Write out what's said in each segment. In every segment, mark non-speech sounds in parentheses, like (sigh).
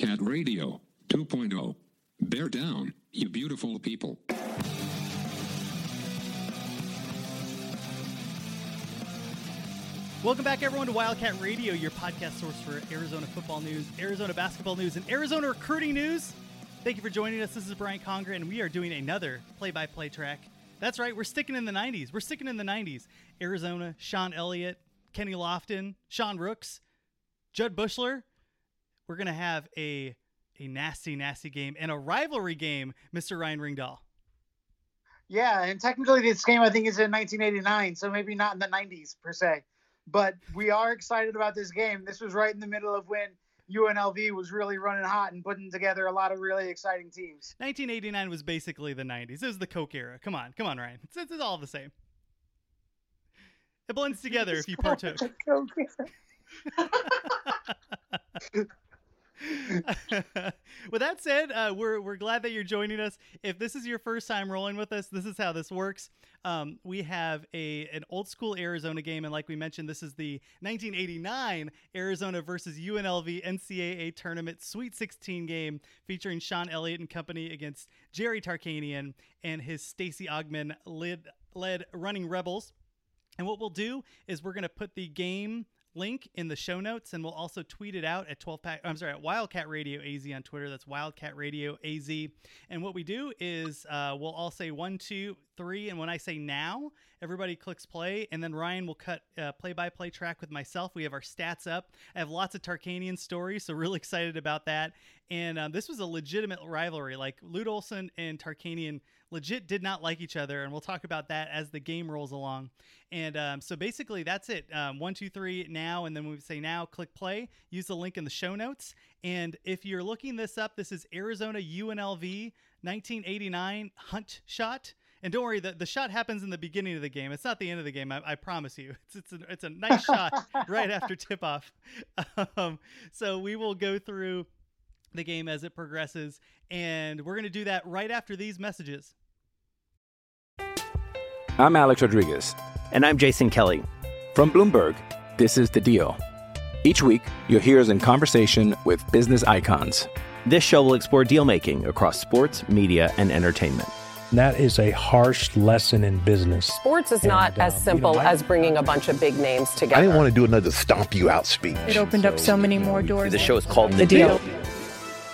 Wildcat Radio 2.0. Bear down, you beautiful people. Welcome back, everyone, to Wildcat Radio, your podcast source for Arizona football news, Arizona basketball news, and Arizona recruiting news. Thank you for joining us. This is Brian Conger, and we are doing another play-by-play track. That's right, we're sticking in the '90s. We're sticking in the '90s. Arizona, Sean Elliott, Kenny Lofton, Sean Rooks, Jud Buechler. We're gonna have a a nasty, nasty game and a rivalry game, Mr. Ryan Ringdahl. Yeah, and technically this game I think is in 1989, so maybe not in the 90s per se. But we are excited about this game. This was right in the middle of when UNLV was really running hot and putting together a lot of really exciting teams. 1989 was basically the 90s. It was the Coke era. Come on, come on, Ryan. It's, it's all the same. It blends (laughs) together if you partook. (laughs) (laughs) (laughs) with that said, uh, we're, we're glad that you're joining us. If this is your first time rolling with us, this is how this works. Um, we have a an old school Arizona game, and like we mentioned, this is the 1989 Arizona versus UNLV NCAA tournament Sweet 16 game featuring Sean Elliott and company against Jerry Tarkanian and his Stacey Augmon led led running Rebels. And what we'll do is we're going to put the game link in the show notes and we'll also tweet it out at 12 pack I'm sorry at Wildcat Radio AZ on Twitter. That's Wildcat Radio AZ and what we do is uh, we'll all say one two three and when I say now everybody clicks play and then Ryan will cut play by play track with myself. We have our stats up. I have lots of Tarkanian stories so really (laughs) excited about that. And um, this was a legitimate rivalry. Like Lute Olson and Tarkanian legit did not like each other, and we'll talk about that as the game rolls along. And um, so basically, that's it. Um, one, two, three, now, and then we say now, click play. Use the link in the show notes. And if you're looking this up, this is Arizona UNLV 1989 Hunt Shot. And don't worry, the, the shot happens in the beginning of the game. It's not the end of the game. I, I promise you. It's it's a, it's a nice shot (laughs) right after tip off. (laughs) Um, so we will go through the game as it progresses, and we're going to do that right after these messages. I'm Alex Rodriguez. And I'm Jason Kelly. From Bloomberg, this is The Deal. Each week, you'll hear us in conversation with business icons. This show will explore deal making across sports, media, and entertainment. That is a harsh lesson in business. Sports is not And, uh, as you simple know, I- as bringing a bunch of big names together. I didn't want to do another stomp you out speech. It opened up so many more doors. The show is called The Deal.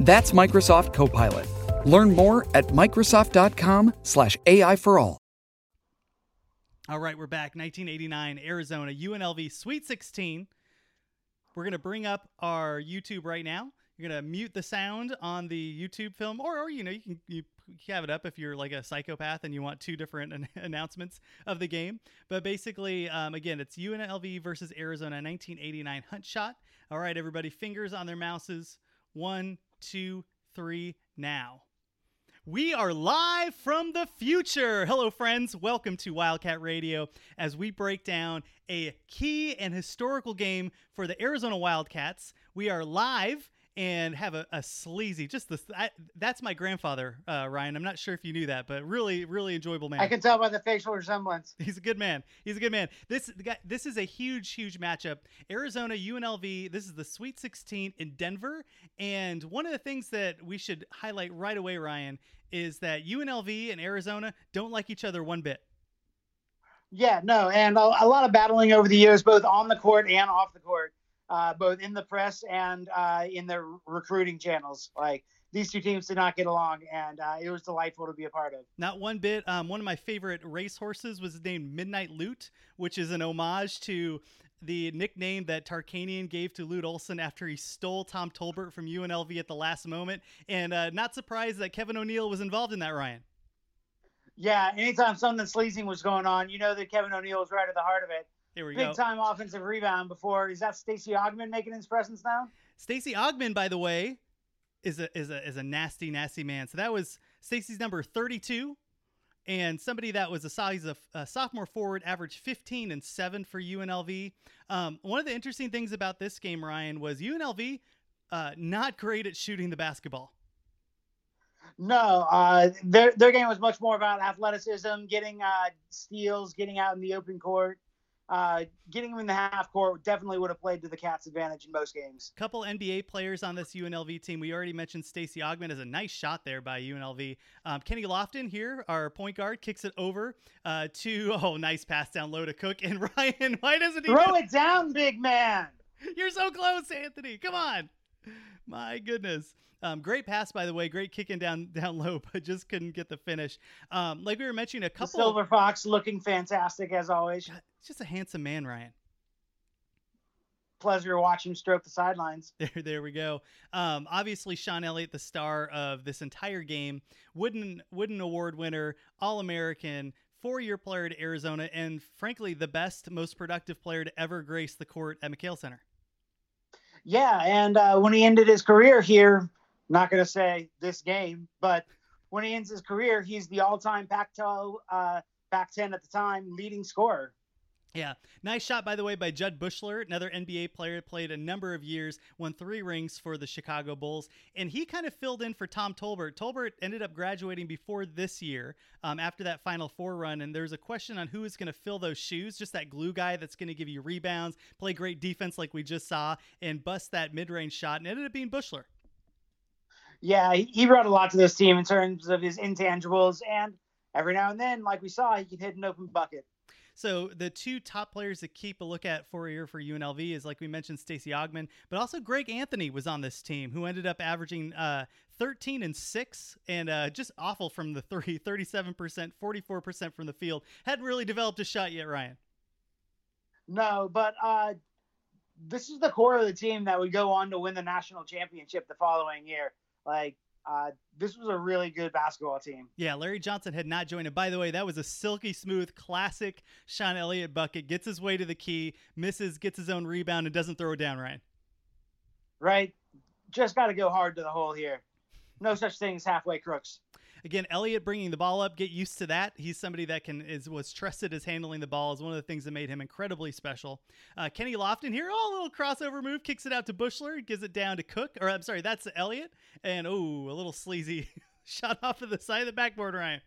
That's Microsoft Copilot. Learn more at Microsoft.com/slash AI for all. All right, we're back. 1989, Arizona, UNLV Sweet 16. We're going to bring up our YouTube right now. You're going to mute the sound on the YouTube film, or, or you know, you can you have it up if you're like a psychopath and you want two different an- (laughs) announcements of the game. But basically, um, again, it's UNLV versus Arizona 1989 Hunt Shot. All right, everybody, fingers on their mouses. One, two, three, now. We are live from the future. Hello, friends. Welcome to Wildcat Radio as we break down a key and historical game for the Arizona Wildcats. We are live and have a, a sleazy, just the I, that's my grandfather, uh, Ryan. I'm not sure if you knew that, but really, really enjoyable man. I can tell by the facial resemblance. (laughs) He's a good man. He's a good man. This the guy, this is a huge, huge matchup. Arizona UNLV. This is the Sweet 16 in Denver, and one of the things that we should highlight right away, Ryan, is that UNLV and Arizona don't like each other one bit. Yeah, no, and a, a lot of battling over the years, both on the court and off the court, uh, both in the press and uh, in their recruiting channels. Like these two teams did not get along, and uh, it was delightful to be a part of. Not one bit. Um, one of my favorite racehorses was named Midnight Loot, which is an homage to the nickname that Tarkanian gave to Lute Olson after he stole Tom Tolbert from UNLV at the last moment. And uh, not surprised that Kevin O'Neill was involved in that, Ryan. Yeah, anytime something sleazing was going on, you know that Kevin O'Neill was right at the heart of it. Here we Big go. time offensive rebound before. Is that Stacey Augmon making his presence now? Stacey Augmon, by the way, is a is a is a nasty, nasty man. So that was Stacy's number 32, and somebody that was a size of a sophomore forward, averaged 15 and seven for UNLV. Um, one of the interesting things about this game, Ryan, was UNLV uh, not great at shooting the basketball. No, uh, their their game was much more about athleticism, getting uh, steals, getting out in the open court, uh, getting him in the half court. Definitely would have played to the Cats' advantage in most games. Couple NBA players on this UNLV team. We already mentioned Stacey Augmon as a nice shot there by UNLV. Um, Kenny Lofton here, our point guard, kicks it over uh, to (laughs) oh, nice pass down low to Cook and (laughs) Ryan. Why doesn't he throw it down, big man? You're so close, Anthony. Come on. My goodness. Um, great pass, by the way. Great kicking down (laughs) down low, but just couldn't get the finish. Um, like we were mentioning, a The couple. Silver Fox looking fantastic as always. It's just a handsome man, Ryan. Pleasure to watch him stroke the sidelines. (laughs) There, there we go. Um, obviously, Sean Elliott, the star of this entire game, Wooden Wooden Award winner, All American, four year player at Arizona, and frankly, the best, most productive player to ever grace the court at McKale Center. Yeah, and uh, when he ended his career here, not going to say this game, but when he ends his career, he's the all-time Pac-12, uh, Pac-10 at the time leading scorer. Yeah, nice shot by the way by Jud Buechler, another NBA player, played a number of years, won three rings for the Chicago Bulls, and he kind of filled in for Tom Tolbert. Tolbert ended up graduating before this year, um, after that Final Four run, and there's a question on who is going to fill those shoes. Just that glue guy that's going to give you rebounds, play great defense like we just saw, and bust that mid-range shot, and ended up being Buechler. Yeah, he, he brought a lot to this team in terms of his intangibles, and every now and then, like we saw, he can hit an open bucket. So the two top players to keep a look at for a year for UNLV is like we mentioned Stacey Augmon, but also Greg Anthony was on this team who ended up averaging uh, 13 and 6 and uh, just awful from the three, (laughs) 37%, 44% from the field. Hadn't really developed a shot yet, Ryan. No, but uh, this is the core of the team that would go on to win the national championship the following year. Like, uh, this was a really good basketball team. Yeah, Larry Johnson had not joined it. By the way, that was a silky smooth, classic Sean Elliott bucket. Gets his way to the key, misses, gets his own rebound, and doesn't throw it down, Ryan. Right? Just got to go hard to the hole here. No such thing as halfway crooks. Again, Elliott bringing the ball up. Get used to that. He's somebody that can is was trusted as handling the ball. Is one of the things that made him incredibly special. Uh, Kenny Lofton here, oh, a little crossover move, kicks it out to Buechler, gives it down to Cook. Or I'm sorry, that's Elliott. And oh, a little sleazy (laughs) shot off of the side of the backboard, Ryan.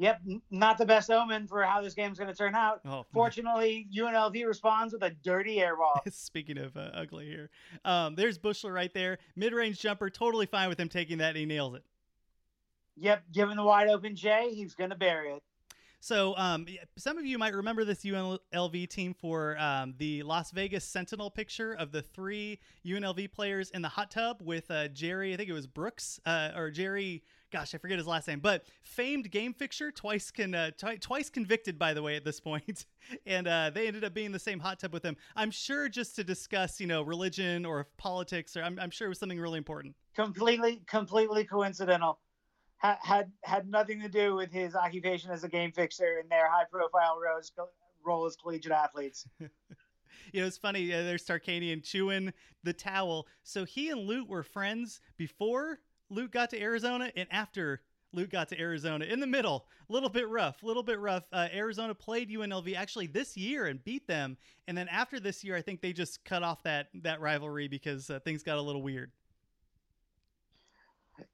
Yep, not the best omen for how this game's going to turn out. Oh, Fortunately, UNLV responds with a dirty air ball. (laughs) Speaking of uh, ugly here, um, there's Buechler right there, mid-range jumper, totally fine with him taking that, and he nails it. Yep, given the wide open J, he's going to bury it. So, um, some of you might remember this UNLV team for um, the Las Vegas Sentinel picture of the three UNLV players in the hot tub with uh, Jerry. I think it was Brooks uh, or Jerry. Gosh, I forget his last name, but famed game fixture, twice con, uh, t- twice convicted, by the way, at this point, (laughs) and uh, they ended up being in the same hot tub with him. I'm sure just to discuss, you know, religion or politics, or I'm, I'm sure it was something really important. Completely, completely coincidental. Ha- had had nothing to do with his occupation as a game fixer in their high-profile roles, role as collegiate athletes. (laughs) you know, it's funny. Uh, there's Tarkanian chewing the towel. So he and Lute were friends before Lute got to Arizona and after Lute got to Arizona in the middle, a little bit rough, a little bit rough. Uh, Arizona played UNLV actually this year and beat them, and then after this year, I think they just cut off that that rivalry because uh, things got a little weird.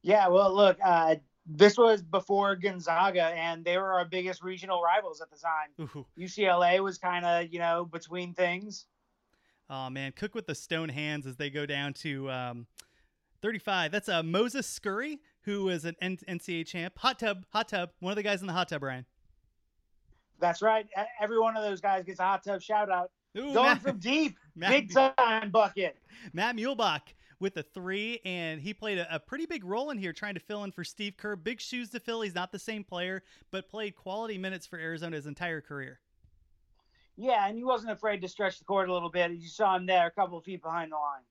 Yeah, well, look, uh, this was before Gonzaga, and they were our biggest regional rivals at the time. Ooh. UCLA was kind of, you know, between things. Oh man, Cook with the stone hands as they go down to um, 35. That's uh, Moses Scurry, who is an N- NCAA champ. Hot tub, hot tub. One of the guys in the hot tub, Ryan. That's right. Every one of those guys gets a hot tub shout out. Ooh, Going Matt- from deep, (laughs) Matt- big time bucket. Matt Muehlebach with the three, and he played a, a pretty big role in here trying to fill in for Steve Kerr. Big shoes to fill. He's not the same player, but played quality minutes for Arizona his entire career. Yeah, and he wasn't afraid to stretch the court a little bit. You saw him there, a couple of feet behind the line.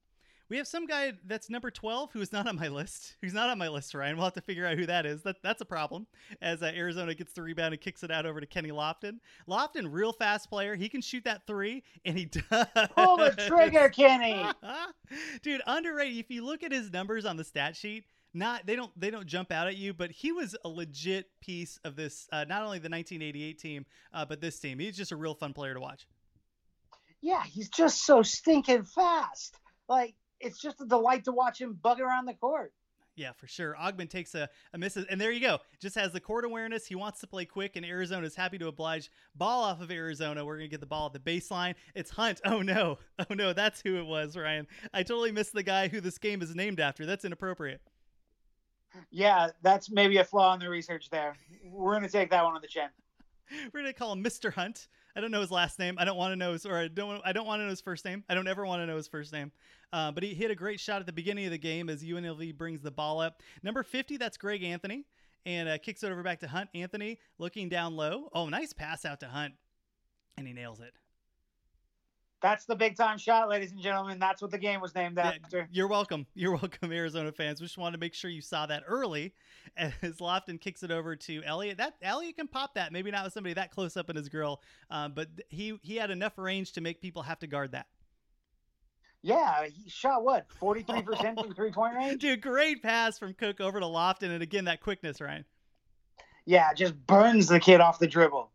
We have some guy that's number 12 who's not on my list. Who's not on my list, Ryan. We'll have to figure out who that is. That That's a problem as uh, Arizona gets the rebound and kicks it out over to Kenny Lofton. Lofton, real fast player. He can shoot that three, and he (laughs) does. Pull the trigger, Kenny. (laughs) Dude, underrated. If you look at his numbers on the stat sheet, not they don't they don't jump out at you, but he was a legit piece of this. Uh, not only the 1988 team, uh, but this team. He's just a real fun player to watch. Yeah, he's just so stinking fast. Like, it's just a delight to watch him bug around the court. Yeah, for sure. Augmon takes a, a miss, and there you go. Just has the court awareness. He wants to play quick, and Arizona is happy to oblige. Ball off of Arizona. We're going to get the ball at the baseline. It's Hunt. Oh, no. (laughs) Oh, no. That's who it was, Ryan. I totally missed the guy who this game is named after. That's inappropriate. Yeah, that's maybe a flaw in the research there. We're going to take that one on the chin. (laughs) We're going to call him Mr. Hunt. I don't know his last name. I don't want to know his, or I don't. I don't want to know his first name. I don't ever want to know his first name. Uh, but he hit a great shot at the beginning of the game as UNLV brings the ball up. Number fifty, that's Greg Anthony, and uh, kicks it over back to Hunt. Anthony looking down low. Oh, nice pass out to Hunt, and he nails it. That's the big time shot, ladies and gentlemen. That's what the game was named Yeah, after. you're welcome. (laughs) You're welcome, Arizona fans. We just wanted to make sure you saw that early (laughs) as Lofton kicks it over to Elliott. That Elliott can pop that. Maybe not with somebody that close up in his grill, um, but he he had enough range to make people have to guard that. Yeah, he shot what? 43% from (laughs) three point range? Dude, great pass from Cook over to Lofton, and again that quickness, Ryan. Yeah, just burns the kid off the dribble.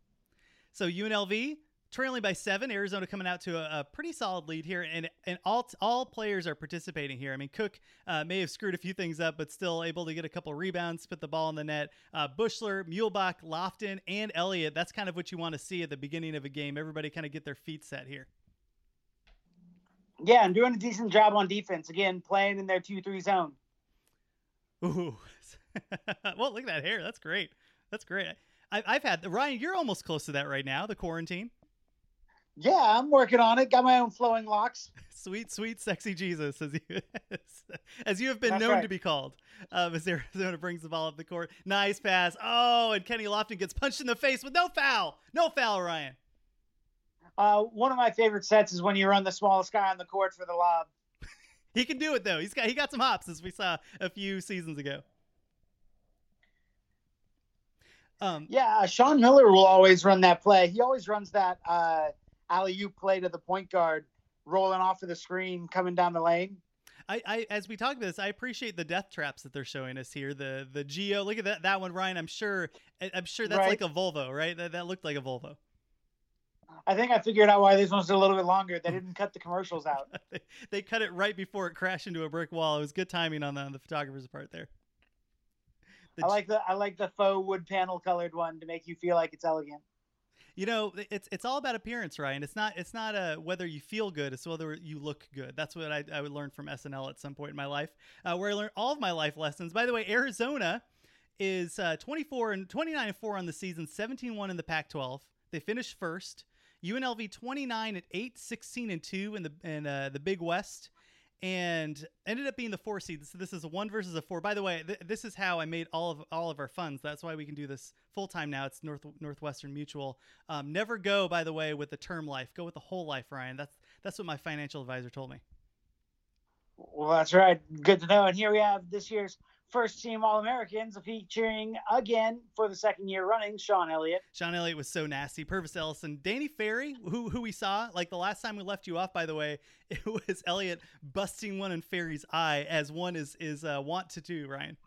So UNLV trailing by seven. Arizona coming out to a, a pretty solid lead here, and and all all players are participating here. I mean, Cook uh, may have screwed a few things up, but still able to get a couple rebounds, put the ball in the net. Uh, Buechler, Muehlebach, Lofton, and Elliott. That's kind of what you want to see at the beginning of a game. Everybody kind of get their feet set here. Yeah, and doing a decent job on defense. Again, playing in their 2 3 zone. Ooh. (laughs) well, look at that hair. That's great. That's great. I, I've had Ryan. You're almost close to that right now. The quarantine. Yeah, I'm working on it. Got my own flowing locks. (laughs) Sweet, sweet, sexy Jesus, as you (laughs) as you have been That's known right. to be called. Um, as Arizona brings the ball up the court, nice pass. Oh, and Kenny Lofton gets punched in the face with no foul. No foul, Ryan. Uh, one of my favorite sets is when you run the smallest guy on the court for the lob. (laughs) He can do it though. He's got he got some hops, as we saw a few seasons ago. Um, Yeah, uh, Sean Miller will always run that play. He always runs that uh, alley oop play to the point guard, rolling off of the screen, coming down the lane. I, I as we talk this, I appreciate the death traps that they're showing us here. The the Geo, look at that that one, Ryan. I'm sure I'm sure that's Right. like a Volvo, right? That, that looked like a Volvo. I think I figured out why this one's a little bit longer. They didn't cut the commercials out. (laughs) they, they cut it right before it crashed into a brick wall. It was good timing on the on the photographer's part there. The I like the I like the faux wood panel colored one to make you feel like it's elegant. You know, it's it's all about appearance, Ryan. It's not it's not uh, whether you feel good; it's whether you look good. That's what I, I would learn from SNL at some point in my life, uh, where I learned all of my life lessons. By the way, Arizona is uh, 24 and 29 and four on the season, 17-1 in the Pac-12. They finished first. UNLV 29 at 8, 16 and two in the in uh, the Big West. And ended up being the four seed. So this is a one versus a four. By the way, th- this is how I made all of all of our funds. That's why we can do this full time now. It's North Northwestern Mutual. Um, never go, by the way, with the term life. Go with the whole life, Ryan. That's that's what my financial advisor told me. Well, that's right. Good to know. And here we have this year's first team All Americans featuring again for the second year running Sean Elliott. Sean Elliott was so nasty. Pervis Ellison, Danny Ferry, who who we saw like the last time we left you off. By the way, (laughs) it was Elliott busting one in Ferry's eye, as one is is uh, want to do. Ryan.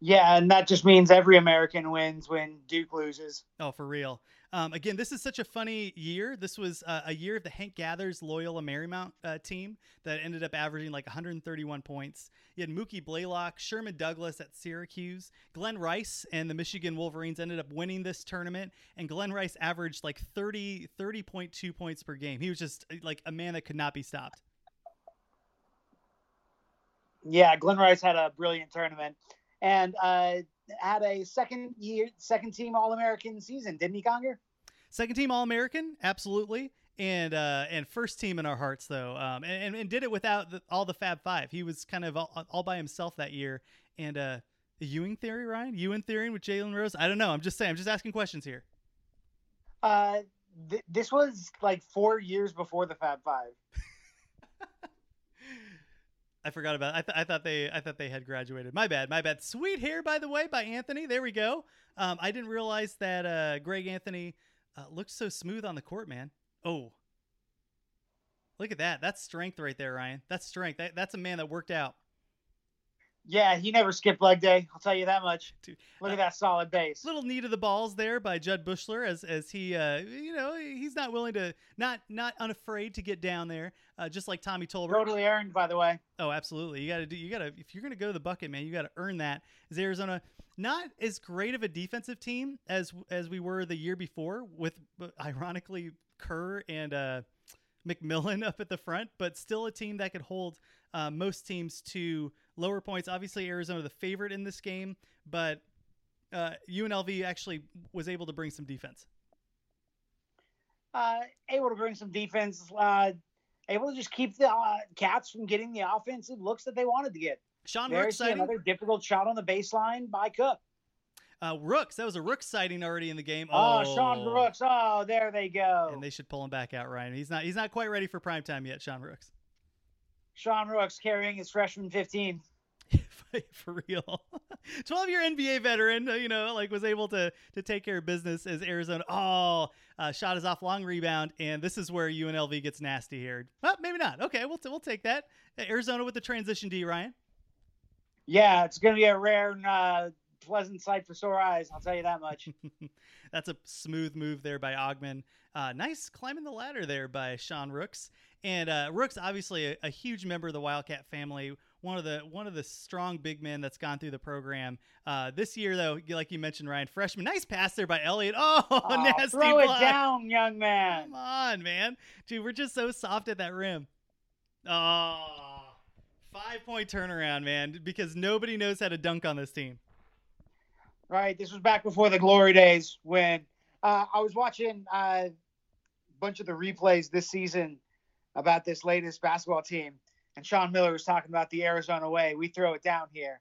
Yeah, and that just means every American wins when Duke loses. Oh, for real. Um, again, this is such a funny year. This was uh, a year of the Hank Gathers Loyola Marymount uh, team that ended up averaging like 131 points. You had Mookie Blaylock, Sherman Douglas at Syracuse, Glen Rice, and the Michigan Wolverines ended up winning this tournament. And Glen Rice averaged like 30 30.2 points per game. He was just like a man that could not be stopped. Yeah, Glen Rice had a brilliant tournament and uh, had a second year, second team All American season, didn't he, Conger? Second team All American, absolutely, and uh, and first team in our hearts though, um, and, and did it without the, all the Fab Five. He was kind of all, all by himself that year, and uh, the Ewing theory, Ryan, Ewing theory with Jalen Rose. I don't know. I'm just saying. I'm just asking questions here. Uh, th- this was like four years before the Fab Five. (laughs) I forgot about. It. I, th- I thought they. I thought they had graduated. My bad. My bad. Sweet hair, by the way, by Anthony. There we go. Um, I didn't realize that uh, Greg Anthony uh, looked so smooth on the court, man. Oh, look at that. That's strength right there, Ryan. That's strength. That, that's a man that worked out. Yeah, he never skipped leg day. I'll tell you that much. Dude, Look at that solid base. Little knee to the balls there by Jud Buechler, as as he, uh, you know, he's not willing to, not not unafraid to get down there, uh, just like Tommy Tolbert. Totally earned, by the way. Oh, absolutely. You got to do. You got to if you're going to go to the bucket, man, you got to earn that. Is Arizona not as great of a defensive team as as we were the year before, with ironically Kerr and uh, McMillan (laughs) up at the front, but still a team that could hold uh, most teams to lower points. Obviously, Arizona the favorite in this game, but uh, UNLV actually was able to bring some defense. Uh, able to bring some defense. Uh, able to just keep the uh, Cats from getting the offensive looks that they wanted to get. Sean Rooks sighting. another difficult shot on the baseline by Cook. Uh, Rooks, that was a Rooks sighting already in the game. Oh, Sean Rooks. Oh, there they go. And they should pull him back out, Ryan. He's not he's not quite ready for prime time yet, Sean Rooks. Sean Rooks carrying his freshman 15. (laughs) for real. 12 year NBA veteran, uh, you know, like was able to to take care of business as Arizona. Oh, uh, shot is off long rebound, and this is where UNLV gets nasty here. Well, maybe not. Okay, we'll, t- we'll take that. Arizona with the transition D, Ryan. Yeah, it's going to be a rare and uh, pleasant sight for sore eyes. I'll tell you that much. (laughs) That's a smooth move there by Augmon. Uh, nice climbing the ladder there by Sean Rooks. And uh, Rooks, obviously a, a, huge member of the Wildcat family, one of the one of the strong big men that's gone through the program. Uh, this year, though, like you mentioned, Ryan, freshman, nice pass there by Elliott. (laughs) Oh, oh nasty throw block. it down, young man. Come on, man, dude, we're just so soft at that rim. Oh, five point turnaround, man, because nobody knows how to dunk on this team. Right, this was back before the glory days when uh, I was watching uh, a bunch of the replays this season about this latest basketball team, and Sean Miller was talking about the Arizona way. We throw it down here,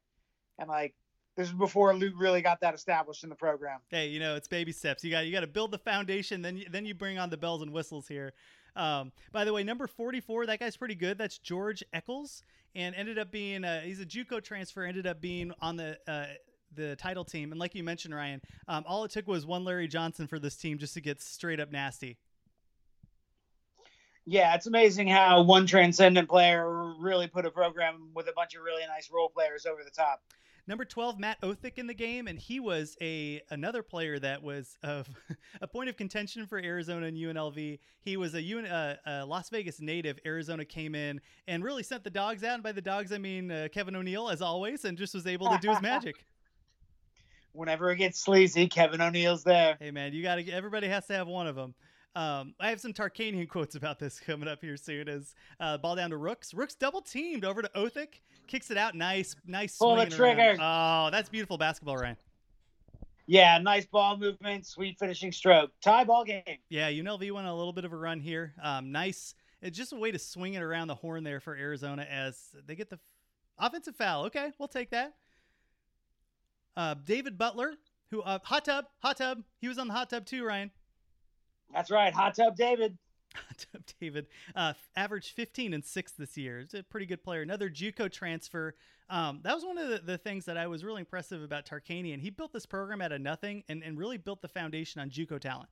and like this is before Lute really got that established in the program. Hey, you know it's baby steps. You got you got to build the foundation, then you, then you bring on the bells and whistles here. Um, by the way, number forty-four, that guy's pretty good. That's George Ackles, and ended up being a, he's a JUCO transfer. Ended up being on the uh, the title team, and like you mentioned, Ryan, um, all it took was one Larry Johnson for this team just to get straight up nasty. Yeah, it's amazing how one transcendent player really put a program with a bunch of really nice role players over the top. Number 12, Matt Othick in the game, and he was a another player that was of (laughs) a point of contention for Arizona and UNLV. He was a, UN, uh, a Las Vegas native. Arizona came in and really sent the dogs out, and by the dogs I mean uh, Kevin O'Neill as always, and just was able to do his (laughs) magic. Whenever it gets sleazy, Kevin O'Neill's there. Hey man, you got to. Everybody has to have one of them. Um, I have some Tarkanian (laughs) quotes about this coming up here soon. As uh, ball down to Rooks, Rooks double teamed over to Othick, kicks it out, nice, nice. Pull the trigger. Oh, that's beautiful basketball, Ryan. Yeah, nice ball movement, sweet finishing stroke, tie ball game. Yeah, UNLV went a little bit of a run here. Um, nice, it's just a way to swing it around the horn there for Arizona as they get the offensive foul. Okay, we'll take that. Uh, David Butler, who uh, hot tub, hot tub, he was on the hot tub too, Ryan. That's right, hot tub David. (laughs) Hot tub David uh, averaged 15 and six this year. He's a pretty good player. Another JUCO transfer. Um, that was one of the, the, things that I was really impressive about Tarkanian. He built this program out of nothing and, and really built the foundation on JUCO talent.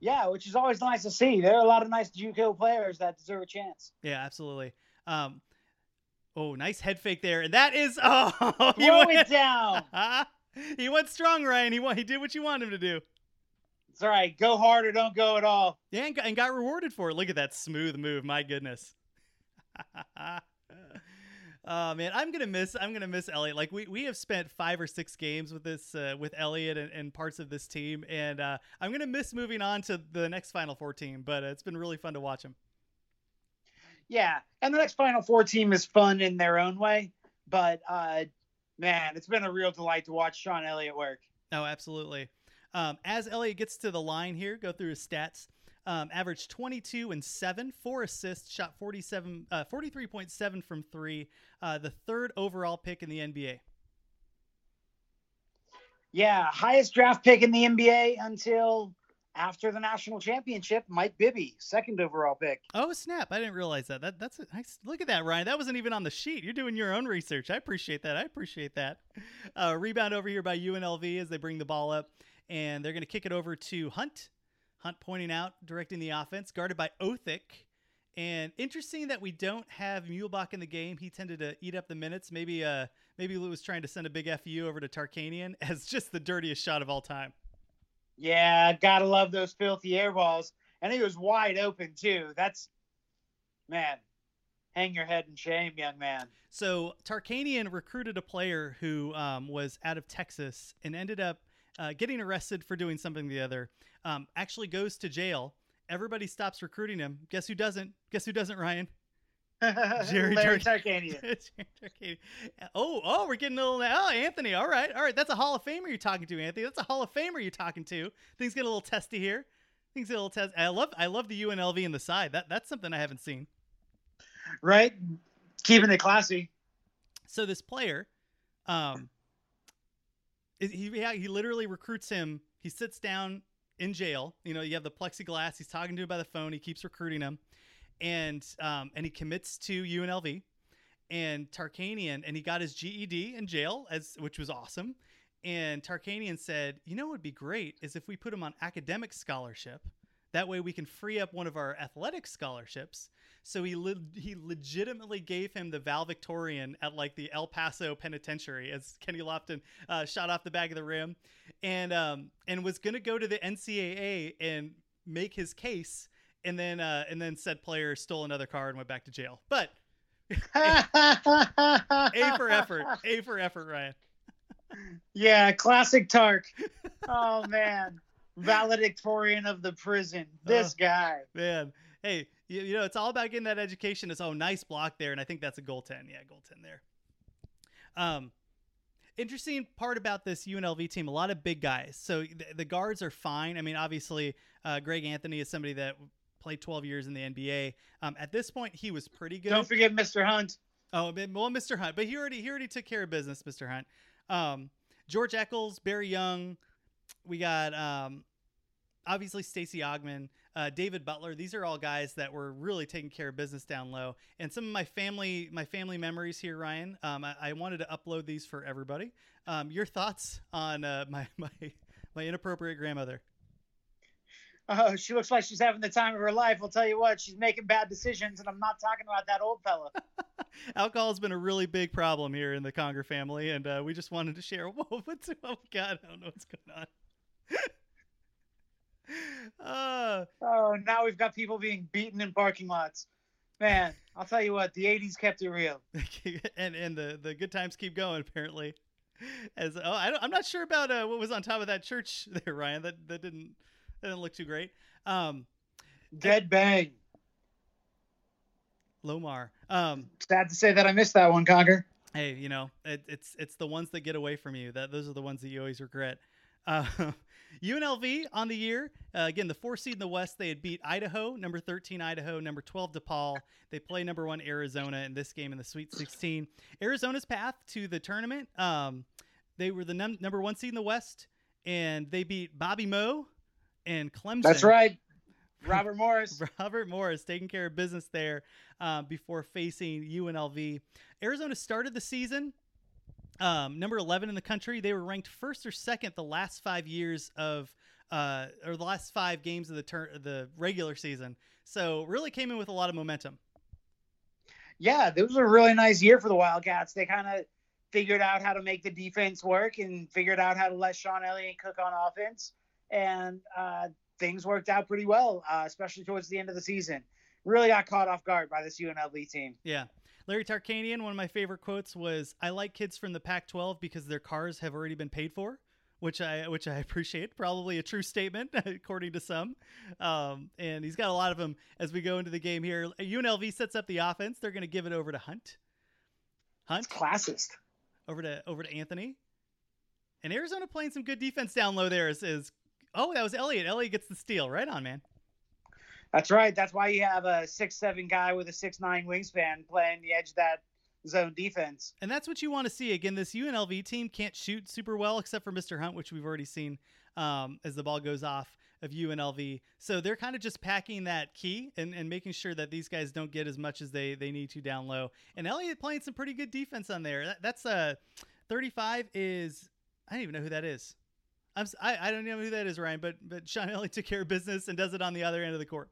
Yeah, which is always nice to see. There are a lot of nice JUCO players that deserve a chance. Yeah, absolutely. Um, Oh, nice head fake there, and that is (laughs) oh, he Throw went, it down. (laughs) he went strong, Ryan. He he did what you wanted him to do. It's all right. Go hard or don't go at all. Yeah, and got, and got rewarded for it. Look at that smooth move. My goodness. (laughs) Oh man, I'm gonna miss. I'm gonna miss Elliott. Like we, we have spent five or six games with this uh, with Elliott and, and parts of this team, and uh, I'm gonna miss moving on to the next Final Four team. But uh, it's been really fun to watch him. Yeah, and the next Final Four team is fun in their own way, but uh, man, it's been a real delight to watch Sean Elliott work. Oh, absolutely. Um, as Elliott gets to the line here, go through his stats. Um, averaged 22 and 7, four assists, shot 47, uh, 43.7 from three, uh, the third overall pick in the NBA. Yeah, highest draft pick in the NBA until after the national championship, Mike Bibby, second overall pick. Oh snap! I didn't realize that. That that's a nice. Look at that, Ryan. That wasn't even on the sheet. You're doing your own research. I appreciate that. I appreciate that. Uh, rebound over here by UNLV as they bring the ball up, and they're going to kick it over to Hunt. Hunt pointing out, directing the offense, guarded by Othick. And interesting that we don't have Muehlebach in the game. He tended to eat up the minutes. Maybe uh maybe Lou was trying to send a big fu over to Tarkanian (laughs) as just the dirtiest shot of all time. Yeah, gotta love those filthy air balls. And he was wide open too. That's man, hang your head in shame, young man. So Tarkanian recruited a player who um, was out of Texas and ended up uh, getting arrested for doing something or the other. Um, actually goes to jail. Everybody stops recruiting him. Guess who doesn't? Guess who doesn't? Ryan. (laughs) Jerry Larry Tar- (laughs) Tarkanian. Oh, oh, we're getting a little. Oh, Anthony. All right, all right. That's a Hall of Famer you're talking to, Anthony. That's a Hall of Famer you're talking to. Things get a little testy here. Things get a little test. I love, I love the UNLV in the side. That that's something I haven't seen. Right? Keeping it classy. So this player, um, he yeah, he literally recruits him. He sits down in jail. You know, you have the plexiglass. He's talking to him by the phone. He keeps recruiting him, and um, and he commits to UNLV and Tarkanian, and he got his GED in jail, as which was awesome. And Tarkanian said, "You know what would be great is if we put him on academic scholarship. That way we can free up one of our athletic scholarships." So he le- he legitimately gave him the valedictorian at like the El Paso Penitentiary as Kenny Lofton uh, shot off the back of the rim, and um, and was gonna go to the NCAA and make his case, and then uh, and then said player stole another car and went back to jail. But A for effort, A for effort, Ryan. (laughs) Yeah, classic Tark. Oh man. Valedictorian of the prison. (laughs) This Uh, guy. Man, hey, you, you know it's all about getting that education. It's oh, nice block there, and I think that's a goal ten. Yeah, goal ten there. Um, interesting part about this UNLV team, a lot of big guys. So the, the guards are fine. I mean, obviously, uh, Greg Anthony is somebody that played 12 years in the NBA. Um, at this point, he was pretty good. Don't forget Mr. Hunt. Oh, well, Mr. Hunt, but he already he already took care of business, Mr. Hunt. Um, George Ackles, Barry Young, we got um, obviously Stacey Augmon, uh, David Butler. These are all guys that were really taking care of business down low. And some of my family my family memories here, Ryan. Um, I, I wanted to upload these for everybody. Um, your thoughts on uh, (laughs) my my my inappropriate grandmother? Oh, she looks like she's having the time of her life. I'll tell you what, she's making bad decisions, and I'm not talking about that old fella. (laughs) Alcohol has been a really big problem here in the Conger family, and uh, we just wanted to share. Whoa, what's oh God, I don't know what's going on. (laughs) (laughs) uh, Oh, now we've got people being beaten in parking lots. Man, I'll tell you what, the 80s kept it real. (laughs) and and the the good times keep going apparently. As oh, I don't, I'm not sure about uh, what was on top of that church (laughs) there, Ryan. That that didn't that didn't look too great. Um, Dead bang. Lomar. Um, Sad to say that I missed that one, Conger. hey, you know, it, it's it's the ones that get away from you. That those are the ones that you always regret. Uh, UNLV on the year uh, again, the four seed in the West. They had beat Idaho, number thirteen Idaho, number twelve DePaul. They play number one Arizona in this game in the Sweet Sixteen. Arizona's path to the tournament. Um, they were the num- number one seed in the West, and they beat Bobby Moe and Clemson. That's right. Robert Morris. (laughs) Robert Morris taking care of business there uh, before facing UNLV. Arizona started the season um, number 11 in the country. They were ranked first or second the last five years of, uh, or the last five games of the tur- the regular season. So really came in with a lot of momentum. Yeah, this was a really nice year for the Wildcats. They kind of figured out how to make the defense work and figured out how to let Sean Elliott cook on offense, and uh, things worked out pretty well, uh, especially towards the end of the season. Really got caught off guard by this UNLV team. Yeah. Larry Tarkanian, one of my favorite quotes was, "I like kids from the Pac-12 because their cars have already been paid for." Which I which I (laughs) appreciate. Probably a true statement, (laughs) according to some. Um, and he's got a lot of them as we go into the game here. UNLV sets up the offense. They're going to give it over to Hunt. Hunt, classist. Over to over to Anthony. And Arizona playing some good defense down low there is, is oh that was Elliott. Elliott gets the steal. Right on, man. That's right. That's why you have a six seven guy with a six nine wingspan playing the edge of that zone defense. And that's what you want to see. Again, this UNLV team can't shoot super well except for Mr. Hunt, which we've already seen um, as the ball goes off of UNLV. So they're kind of just packing that key and, and making sure that these guys don't get as much as they, they need to down low. And Elliott playing some pretty good defense on there. That, that's uh, 35 is, I don't even know who that is. I'm, I, I don't know who that is, Ryan, but, but Sean Elliott took care of business and does it on the other end of the court.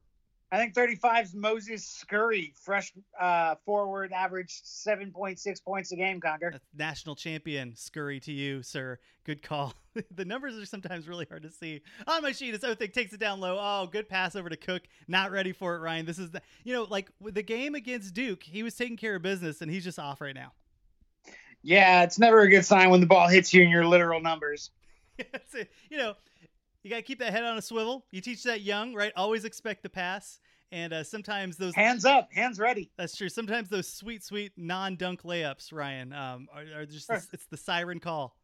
I think 35's Moses Scurry, fresh uh, forward, averaged 7.6 points a game, Conger. That's national champion Scurry to you, sir. Good call. (laughs) the numbers are sometimes really hard to see. On my sheet, it's Othick takes it down low. Oh, good pass over to Cook. Not ready for it, Ryan. This is the, you know, like with the game against Duke, he was taking care of business and he's just off right now. Yeah, it's never a good sign when the ball hits you in your literal numbers. (laughs) you know, you got to keep that head on a swivel. You teach that young, right? Always expect the pass. And uh, sometimes those hands up, hands ready. That's true. Sometimes those sweet, sweet non-dunk layups, Ryan, um, are, are just the, it's the siren call.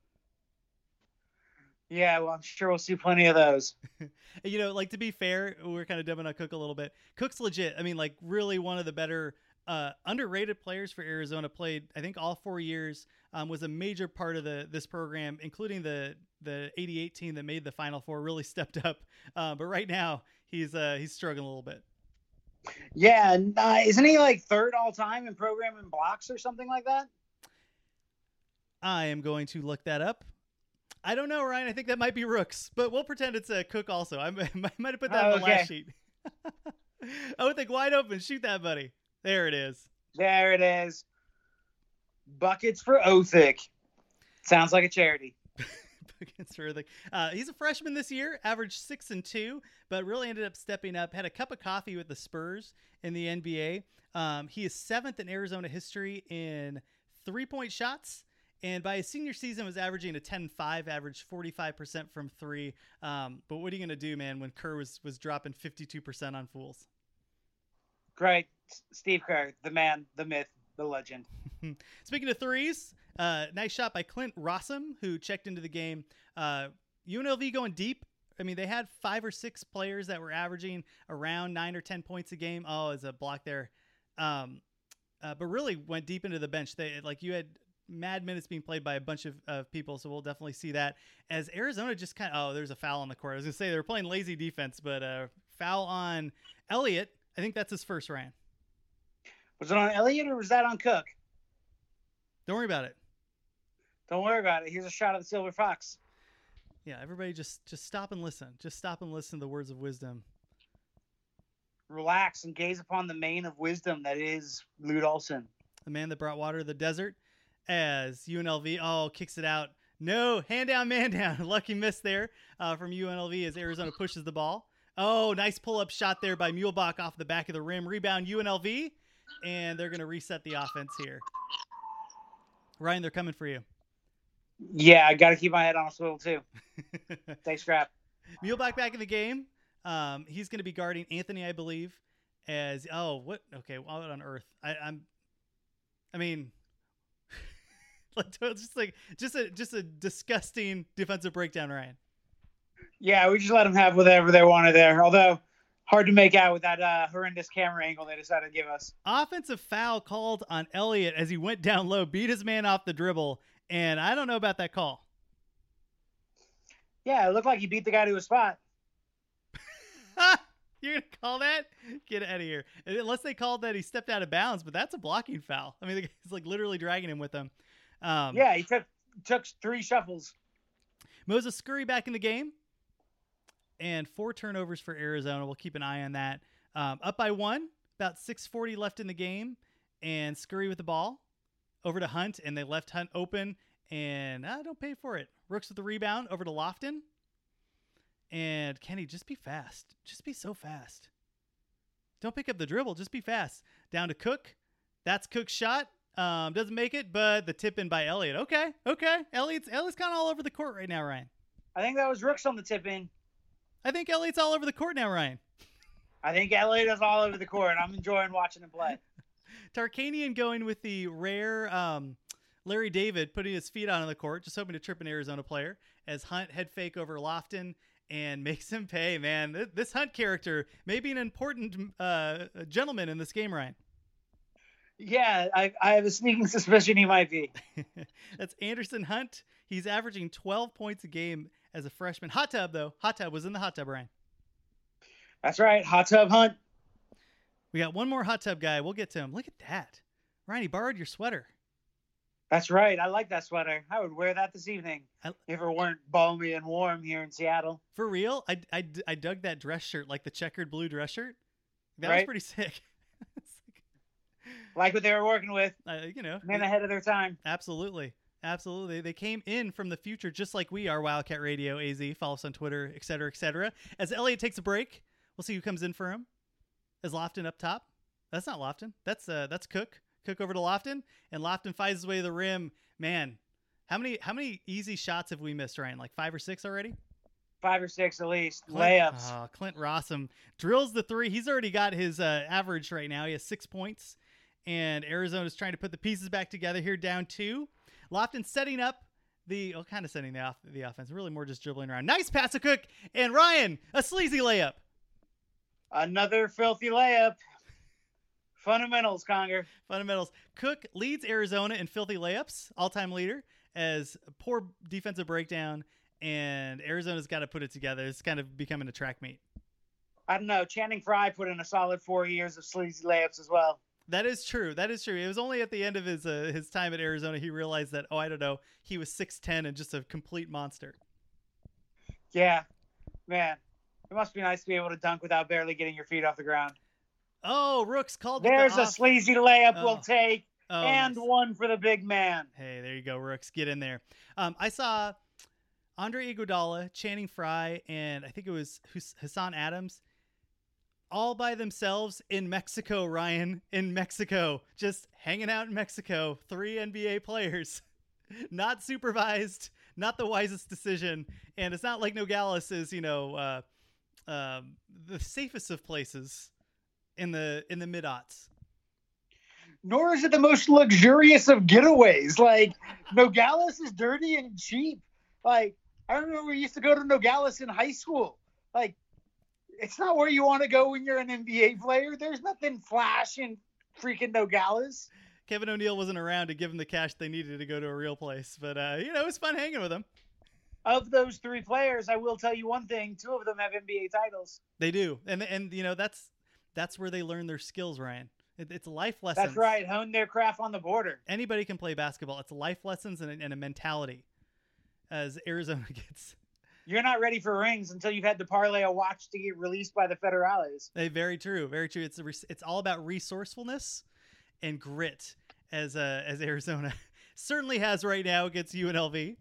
Yeah, well, I'm sure we'll see plenty of those. (laughs) you know, like to be fair, we're kind of dumbing on Cook a little bit. Cook's legit. I mean, like really one of the better uh, underrated players for Arizona. Played, I think, all four years. Um, was a major part of the this program, including the the '88 team that made the Final Four. Really (laughs) stepped up. Uh, but right now, he's uh, he's struggling a little bit. Yeah, and, uh, isn't he like third all time in program blocks or something like that? I am going to look that up. I don't know, Ryan. I think that might be Rooks, but we'll pretend it's a Cook also. I might (laughs) have put that oh, on the okay. last sheet. (laughs) I would think wide open. Shoot that, buddy. There it is. There it is. Buckets for Othick. Sounds like a charity. (laughs) Buckets for Othick. Uh, he's a freshman this year, averaged six and two, but really ended up stepping up. Had a cup of coffee with the Spurs in the NBA. Um, he is seventh in Arizona history in three point shots. And by his senior season, was averaging a 10-5, averaged 45% from three. Um, but what are you going to do, man, when Kerr was, was dropping 52% on fools? Great. Steve Kerr, the man, the myth, the legend. (laughs) Speaking of threes, uh, nice shot by Clint Rossum, who checked into the game. Uh, UNLV going deep. I mean, they had five or six players that were averaging around nine or 10 points a game. Oh, it's a block there. Um, uh, but really went deep into the bench. They like you had mad minutes being played by a bunch of, of people, so we'll definitely see that. As Arizona just kind of oh, there's a foul on the court. I was gonna say they were playing lazy defense, but uh, foul on Elliott. I think that's his first Ryan. Was it on Elliott or was that on Cook? Don't worry about it. Don't worry about it. Here's a shot of the Silver Fox. Yeah, everybody just just stop and listen. Just stop and listen to the words of wisdom. Relax and gaze upon the mane of wisdom that is Lute Olson. The man that brought water to the desert. As UNLV, oh, kicks it out. No, hand down, man down. (laughs) Lucky miss there uh, from UNLV as Arizona pushes the ball. Oh, nice pull up shot there by Muehlebach off the back of the rim. Rebound UNLV, and they're going to reset the offense here. Ryan, they're coming for you. Yeah, I got to keep my head on a swivel too. (laughs) Stay strapped. Muehlebach back in the game. Um, he's going to be guarding Anthony, I believe. As oh, what? Okay, what on earth? I, I'm. I mean, (laughs) like just like just a just a disgusting defensive breakdown, Ryan. Yeah, we just let them have whatever they wanted there. Although hard to make out with that uh, horrendous camera angle they decided to give us. Offensive foul called on Elliott as he went down low, beat his man off the dribble, and I don't know about that call. Yeah, it looked like he beat the guy to a spot. (laughs) You're gonna call that? Get out of here! Unless they called that he stepped out of bounds, but that's a blocking foul. I mean, guy's like literally dragging him with him. Um, yeah, he took took three shuffles. Moses Scurry back in the game, and four turnovers for Arizona. We'll keep an eye on that. Um, up by one, about 6:40 left in the game, and Scurry with the ball over to Hunt, and they left Hunt open, and ah, don't pay for it. Rooks with the rebound over to Lofton, and Kenny, just be fast. Just be so fast. Don't pick up the dribble. Just be fast. Down to Cook. That's Cook's shot. Um, doesn't make it, but the tip in by Elliott. Okay, okay. Elliott's Elliott's kind of all over the court right now, Ryan. I think that was Rooks on the tip in. I think Elliott's all over the court now, Ryan. I think Elliott is all over the court. I'm enjoying watching him play. (laughs) Tarkanian going with the rare um, Larry David putting his feet on the court, just hoping to trip an Arizona player as Hunt head fake over Lofton and (laughs) makes him pay. Man, this Hunt character may be an important uh, gentleman in this game, Ryan. Yeah, I, I have a sneaking suspicion he might be. (laughs) That's Anderson Hunt. He's averaging 12 points a game as a freshman. Hot tub though. Hot tub was in the hot tub, Ryan. That's right. Hot tub Hunt. We got one more hot tub guy. We'll get to him. Look at that. Ryan, he borrowed your sweater. That's right. I like that sweater. I would wear that this evening I- if it weren't balmy and warm here in Seattle. For real, I, I, I dug that dress shirt, like the checkered blue dress shirt. That was pretty sick. (laughs) Like what they were working with. uh, you know, man ahead of their time. absolutely, absolutely. They came in from the future, just like we are. Wildcat Radio AZ. Follow us on Twitter, et cetera, et cetera. As Elliott takes a break, we'll see who comes in for him. Is Lofton up top? That's not Lofton. That's uh, that's Cook. Cook over to Lofton, and Lofton finds his way to the rim. Man, how many how many easy shots have we missed, Ryan? Like five or six already? Five or six at least. Clint, Layups. Oh, Clint Rossum drills the three. He's already got his uh, average right now. He has six points, and Arizona's trying to put the pieces back together here, down two. Lofton setting up the, oh, kind of setting the off the offense. Really more just dribbling around. Nice pass to Cook and Ryan, a sleazy layup. Another filthy layup. Fundamentals, Conger. Fundamentals. Cook leads Arizona in filthy layups, all time leader, as poor defensive breakdown, and Arizona's got to put it together. It's kind of becoming a track meet. I don't know. Channing Frye put in a solid four years of sleazy layups as well. That is true. That is true. It was only at the end of his uh, his time at Arizona he realized that oh I don't know he was six ten and just a complete monster. Yeah, man. It must be nice to be able to dunk without barely getting your feet off the ground. Oh, Rooks called. with the There's a sleazy layup Oh. we'll take, Oh, and nice. one for the big man. Hey, there you go, Rooks. Get in there. Um, I saw Andre Iguodala, Channing Frye, and I think it was Hassan Adams, all by themselves in Mexico. Ryan in Mexico, just hanging out in Mexico. Three NBA players, (laughs) not supervised, not the wisest decision, and it's not like Nogales is you know uh, um, the safest of places in the in the mid aughts. Nor is it the most luxurious of getaways. Like Nogales is dirty and cheap. Like I remember we used to go to Nogales in high school. Like it's not where you want to go when you're an NBA player. There's nothing flash in freaking Nogales. Kevin O'Neill wasn't around to give them the cash they needed to go to a real place, but uh, you know it was fun hanging with them. Of those three players, I will tell you one thing: two of them have NBA titles. They do, and and you know that's that's where they learn their skills, Ryan. It, it's life lessons. That's right. Hone their craft on the border. Anybody can play basketball. It's life lessons and, and a mentality. As Arizona (laughs) gets, You're not ready for rings until you've had to parlay a watch to get released by the Federales. Hey, very true, very true. It's res- it's all about resourcefulness and grit, as uh, as Arizona (laughs) certainly has right now against UNLV.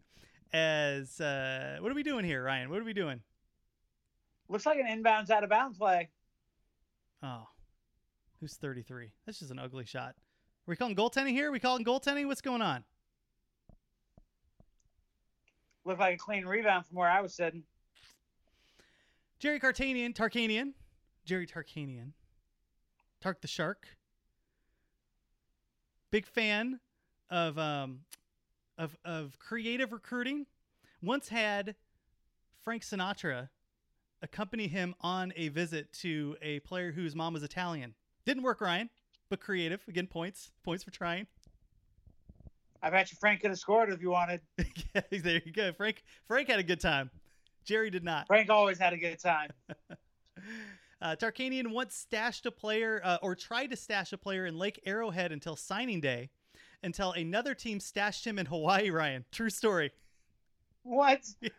As uh, what are we doing here, Ryan? What are we doing? Looks like an inbounds out of bounds play. Oh, who's 33? That's just an ugly shot. Are we calling goaltending here? Are we calling goaltending? What's going on? Looked like a clean rebound from where I was sitting. Jerry Cartanian, Tarkanian, Jerry Tarkanian, Tark the Shark. Big fan of um of of creative recruiting. Once had Frank Sinatra accompany him on a visit to a player whose mom was Italian. Didn't work, Ryan, but creative. Again, points points for trying. I bet you Frank could have scored if you wanted. (laughs) yeah, there you go. Frank Frank had a good time. Jerry did not. Frank always had a good time. (laughs) Uh, Tarkanian once stashed a player uh, or tried to stash a player in Lake Arrowhead until signing day, until another team stashed him in Hawaii. Ryan, true story. What? (laughs)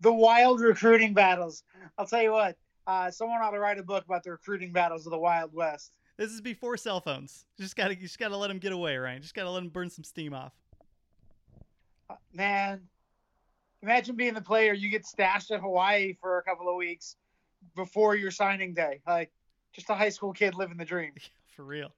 The wild recruiting battles. I'll tell you what. Uh, someone ought to write a book about the recruiting battles of the Wild West. This is before cell phones. Just gotta, you just gotta let them get away, Ryan. Just gotta let them burn some steam off. Man, imagine being the player you get stashed at Hawaii for a couple of weeks before your signing day. Like just a high school kid living the dream. (laughs) For real.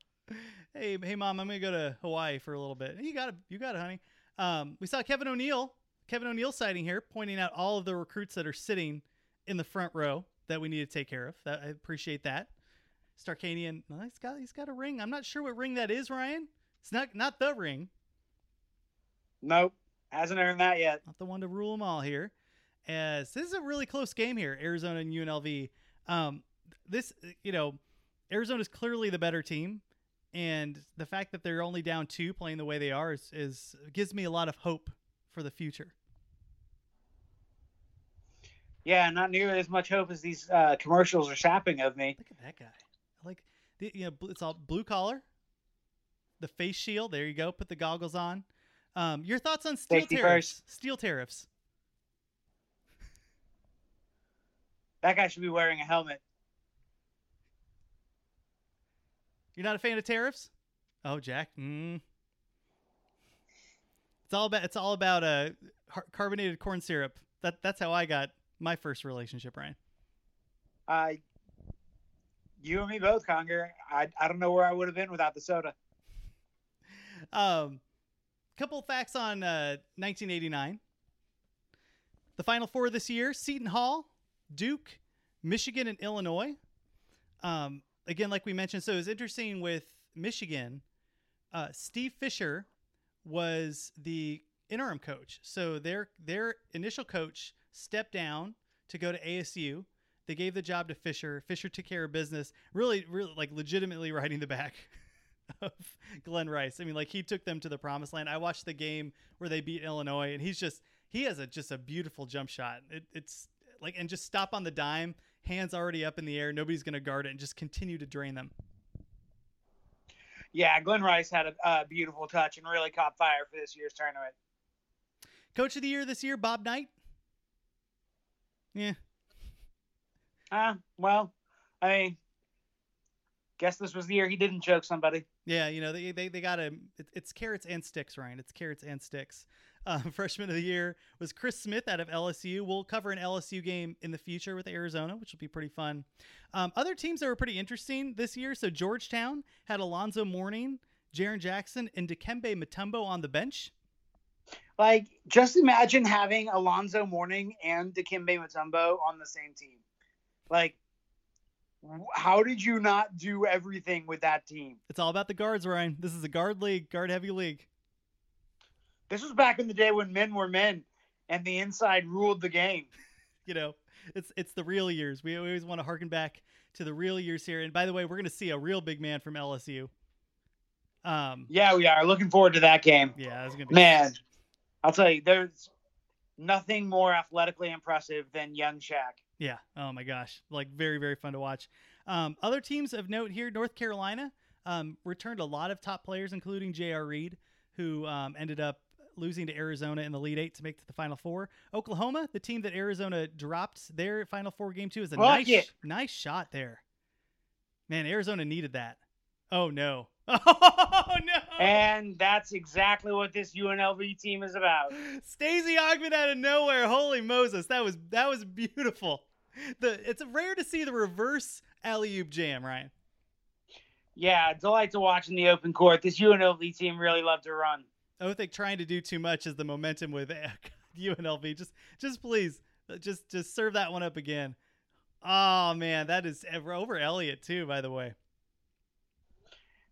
Hey, hey, mom, I'm gonna go to Hawaii for a little bit. You got it, you got it, honey. Um, we saw Kevin O'Neill, Kevin O'Neill sighting here, pointing out all of the recruits that are sitting in the front row that we need to take care of. That I appreciate that. Starkanian, well, he's got he's got a ring. I'm not sure what ring that is, Ryan. It's not not the ring. Nope, hasn't earned that yet. Not the one to rule them all here. As this is a really close game here, Arizona and UNLV. Um, this you know, Arizona's clearly the better team, and the fact that they're only down two, playing the way they are, is, is gives me a lot of hope for the future. Yeah, not nearly as much hope as these uh, commercials are sapping of me. Look at that guy. I like the, you know, it's all blue collar, the face shield. There you go. Put the goggles on. Um, your thoughts on steel Safety tariffs? first. Steel tariffs. That guy should be wearing a helmet. You're not a fan of tariffs? Oh, Jack. Mm. It's all about it's all about uh carbonated corn syrup. That that's how I got my first relationship, Ryan. Uh, you and me both, Conger. I, I don't know where I would have been without the soda. Um, couple facts on uh, 1989. The Final Four this year: Seton Hall, Duke, Michigan, and Illinois. Um, again, like we mentioned, so it was interesting with Michigan. Uh, Steve Fisher was the interim coach, so their their initial coach stepped down to go to ASU. They gave the job to Fisher. Fisher took care of business. Really, really, like legitimately riding the back (laughs) of Glen Rice. I mean, like he took them to the promised land. I watched the game where they beat Illinois, and he's just he has a just a beautiful jump shot. It, it's like and just stop on the dime, hands already up in the air. Nobody's gonna guard it, and just continue to drain them. Yeah, Glen Rice had a, a beautiful touch and really caught fire for this year's tournament. Coach of the year this year, Bob Knight. Yeah, Ah, well, I mean, guess this was the year he didn't choke somebody. Yeah, you know they they, they got to it, it's carrots and sticks, Ryan. It's carrots and sticks. Uh, (laughs) freshman of the year was Chris Smith out of LSU. We'll cover an LSU game in the future with Arizona, which will be pretty fun. Um, other teams that were pretty interesting this year. So Georgetown had Alonzo Mourning, Jaren Jackson, and Dikembe Mutombo on the bench. Like, just imagine having Alonzo Mourning and Dikembe Mutombo on the same team. Like, how did you not do everything with that team? It's all about the guards, Ryan. This is a guard league, guard heavy league. This was back in the day when men were men and the inside ruled the game. (laughs) You know, it's it's the real years. We always want to harken back to the real years here. And by the way, we're going to see a real big man from LSU. Um, Yeah, we are looking forward to that game. yeah, it's to be Man, I'll tell you, there's nothing more athletically impressive than young Shaq. Yeah. Oh my gosh. Like very, very fun to watch. Um, other teams of note here: North Carolina um, returned a lot of top players, including J.R. Reid, who um, ended up losing to Arizona in the Elite Eight to make to the Final Four. Oklahoma, the team that Arizona dropped their Final Four game to, is a Fuck nice, nice shot there. Man, Arizona needed that. Oh no. (laughs) Oh no. And that's exactly what this UNLV team is about. Stacey Augmon out of nowhere. Holy Moses, that was that was beautiful. The it's rare to see the reverse alley oop jam, Ryan. Yeah, delight to watch in the open court. This UNLV team really loved to run. I don't think trying to do too much is the momentum with (laughs) UNLV. Just just please uh, just just serve that one up again. Oh man, that is over Elliott too. By the way,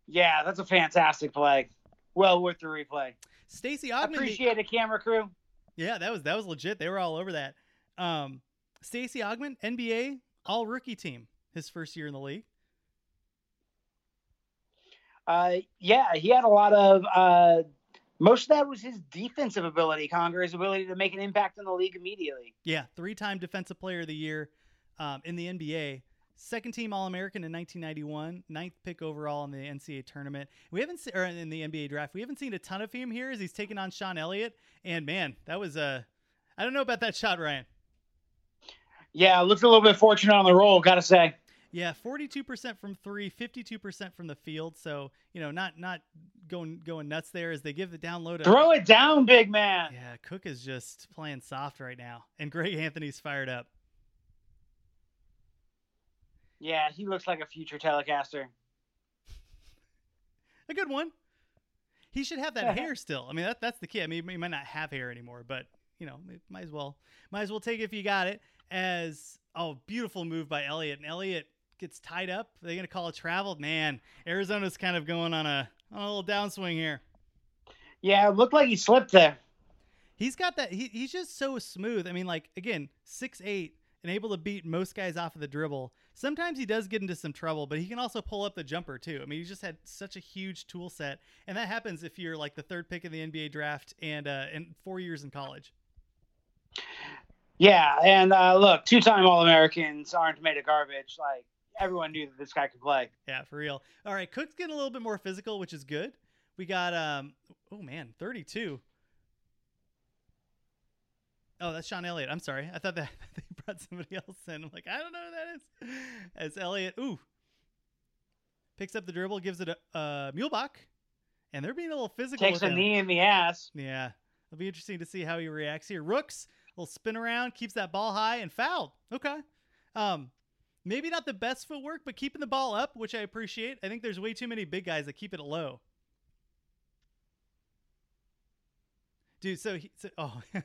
Yeah, that's a fantastic play. Well worth the replay. Stacey Augmon. the- Appreciate it, camera crew. Yeah, that was that was legit. They were all over that. Um, Stacey Augmon, NBA All Rookie Team, his first year in the league. Uh, yeah, he had a lot of. Uh, most of that was his defensive ability, Conger, his ability to make an impact in the league immediately. Yeah, three-time Defensive Player of the Year um, in the NBA. Second team All American in 1991, ninth pick overall in the NCAA tournament. We haven't seen, or in the NBA draft. We haven't seen a ton of him here as he's taking on Sean Elliott. And man, that was a. I don't know about that shot, Ryan. Yeah, looked a little bit fortunate on the roll, gotta say. Yeah, 42% from 3, 52% from the field. So, you know, not not going going nuts there as they give the down low to Throw it down, big man. Yeah, Cook is just playing soft right now. And Greg Anthony's fired up. Yeah, he looks like a future Telecaster. (laughs) A good one. He should have that (laughs) hair still. I mean, that, that's the key. I mean, he might not have hair anymore, but you know, might as well, might as well take it if you got it. As oh, beautiful move by Elliott, and Elliott gets tied up. Are They're gonna call it travel. Man, Arizona's kind of going on a on a little downswing here. Yeah, it looked like he slipped there. He's got that. He, he's just so smooth. I mean, like again, six eight and able to beat most guys off of the dribble. Sometimes he does get into some trouble, but he can also pull up the jumper too. I mean, he just had such a huge tool set, and that happens if you're like the third pick in the NBA draft and uh, and four years in college. Yeah, and uh, look, two-time All-Americans aren't made of garbage. Like everyone knew that this guy could play. Yeah, for real. All right, Cook's getting a little bit more physical, which is good. We got um, oh man, 32. Oh, that's Sean Elliott. I'm sorry. I thought that (laughs) they brought somebody else in. I'm like, I don't know who that is. As Elliott, ooh, picks up the dribble, gives it a uh, Muehlebach, and they're being a little physical. Takes a him. knee in the ass. Yeah, it'll be interesting to see how he reacts here. Rooks, little spin around, keeps that ball high and fouled. Okay, um, maybe not the best footwork, but keeping the ball up, which I appreciate. I think there's way too many big guys that keep it low. Dude, so he, so, oh. (laughs)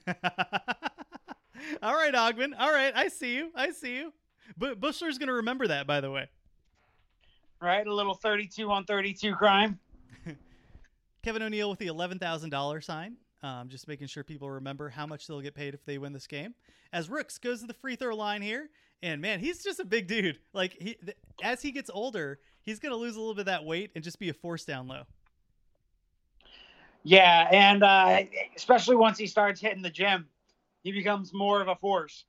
All right, Augmon. All right, I see you. I see you. But Buechler's gonna remember that, by the way. Right, a little 32 on 32 crime. (laughs) Kevin O'Neill with the eleven thousand dollar sign. Um, just making sure people remember how much they'll get paid if they win this game. As Rooks goes to the free throw line here, and man, he's just a big dude. Like he, th- as he gets older, he's gonna lose a little bit of that weight and just be a force down low. Yeah, and uh, especially once he starts hitting the gym, he becomes more of a force.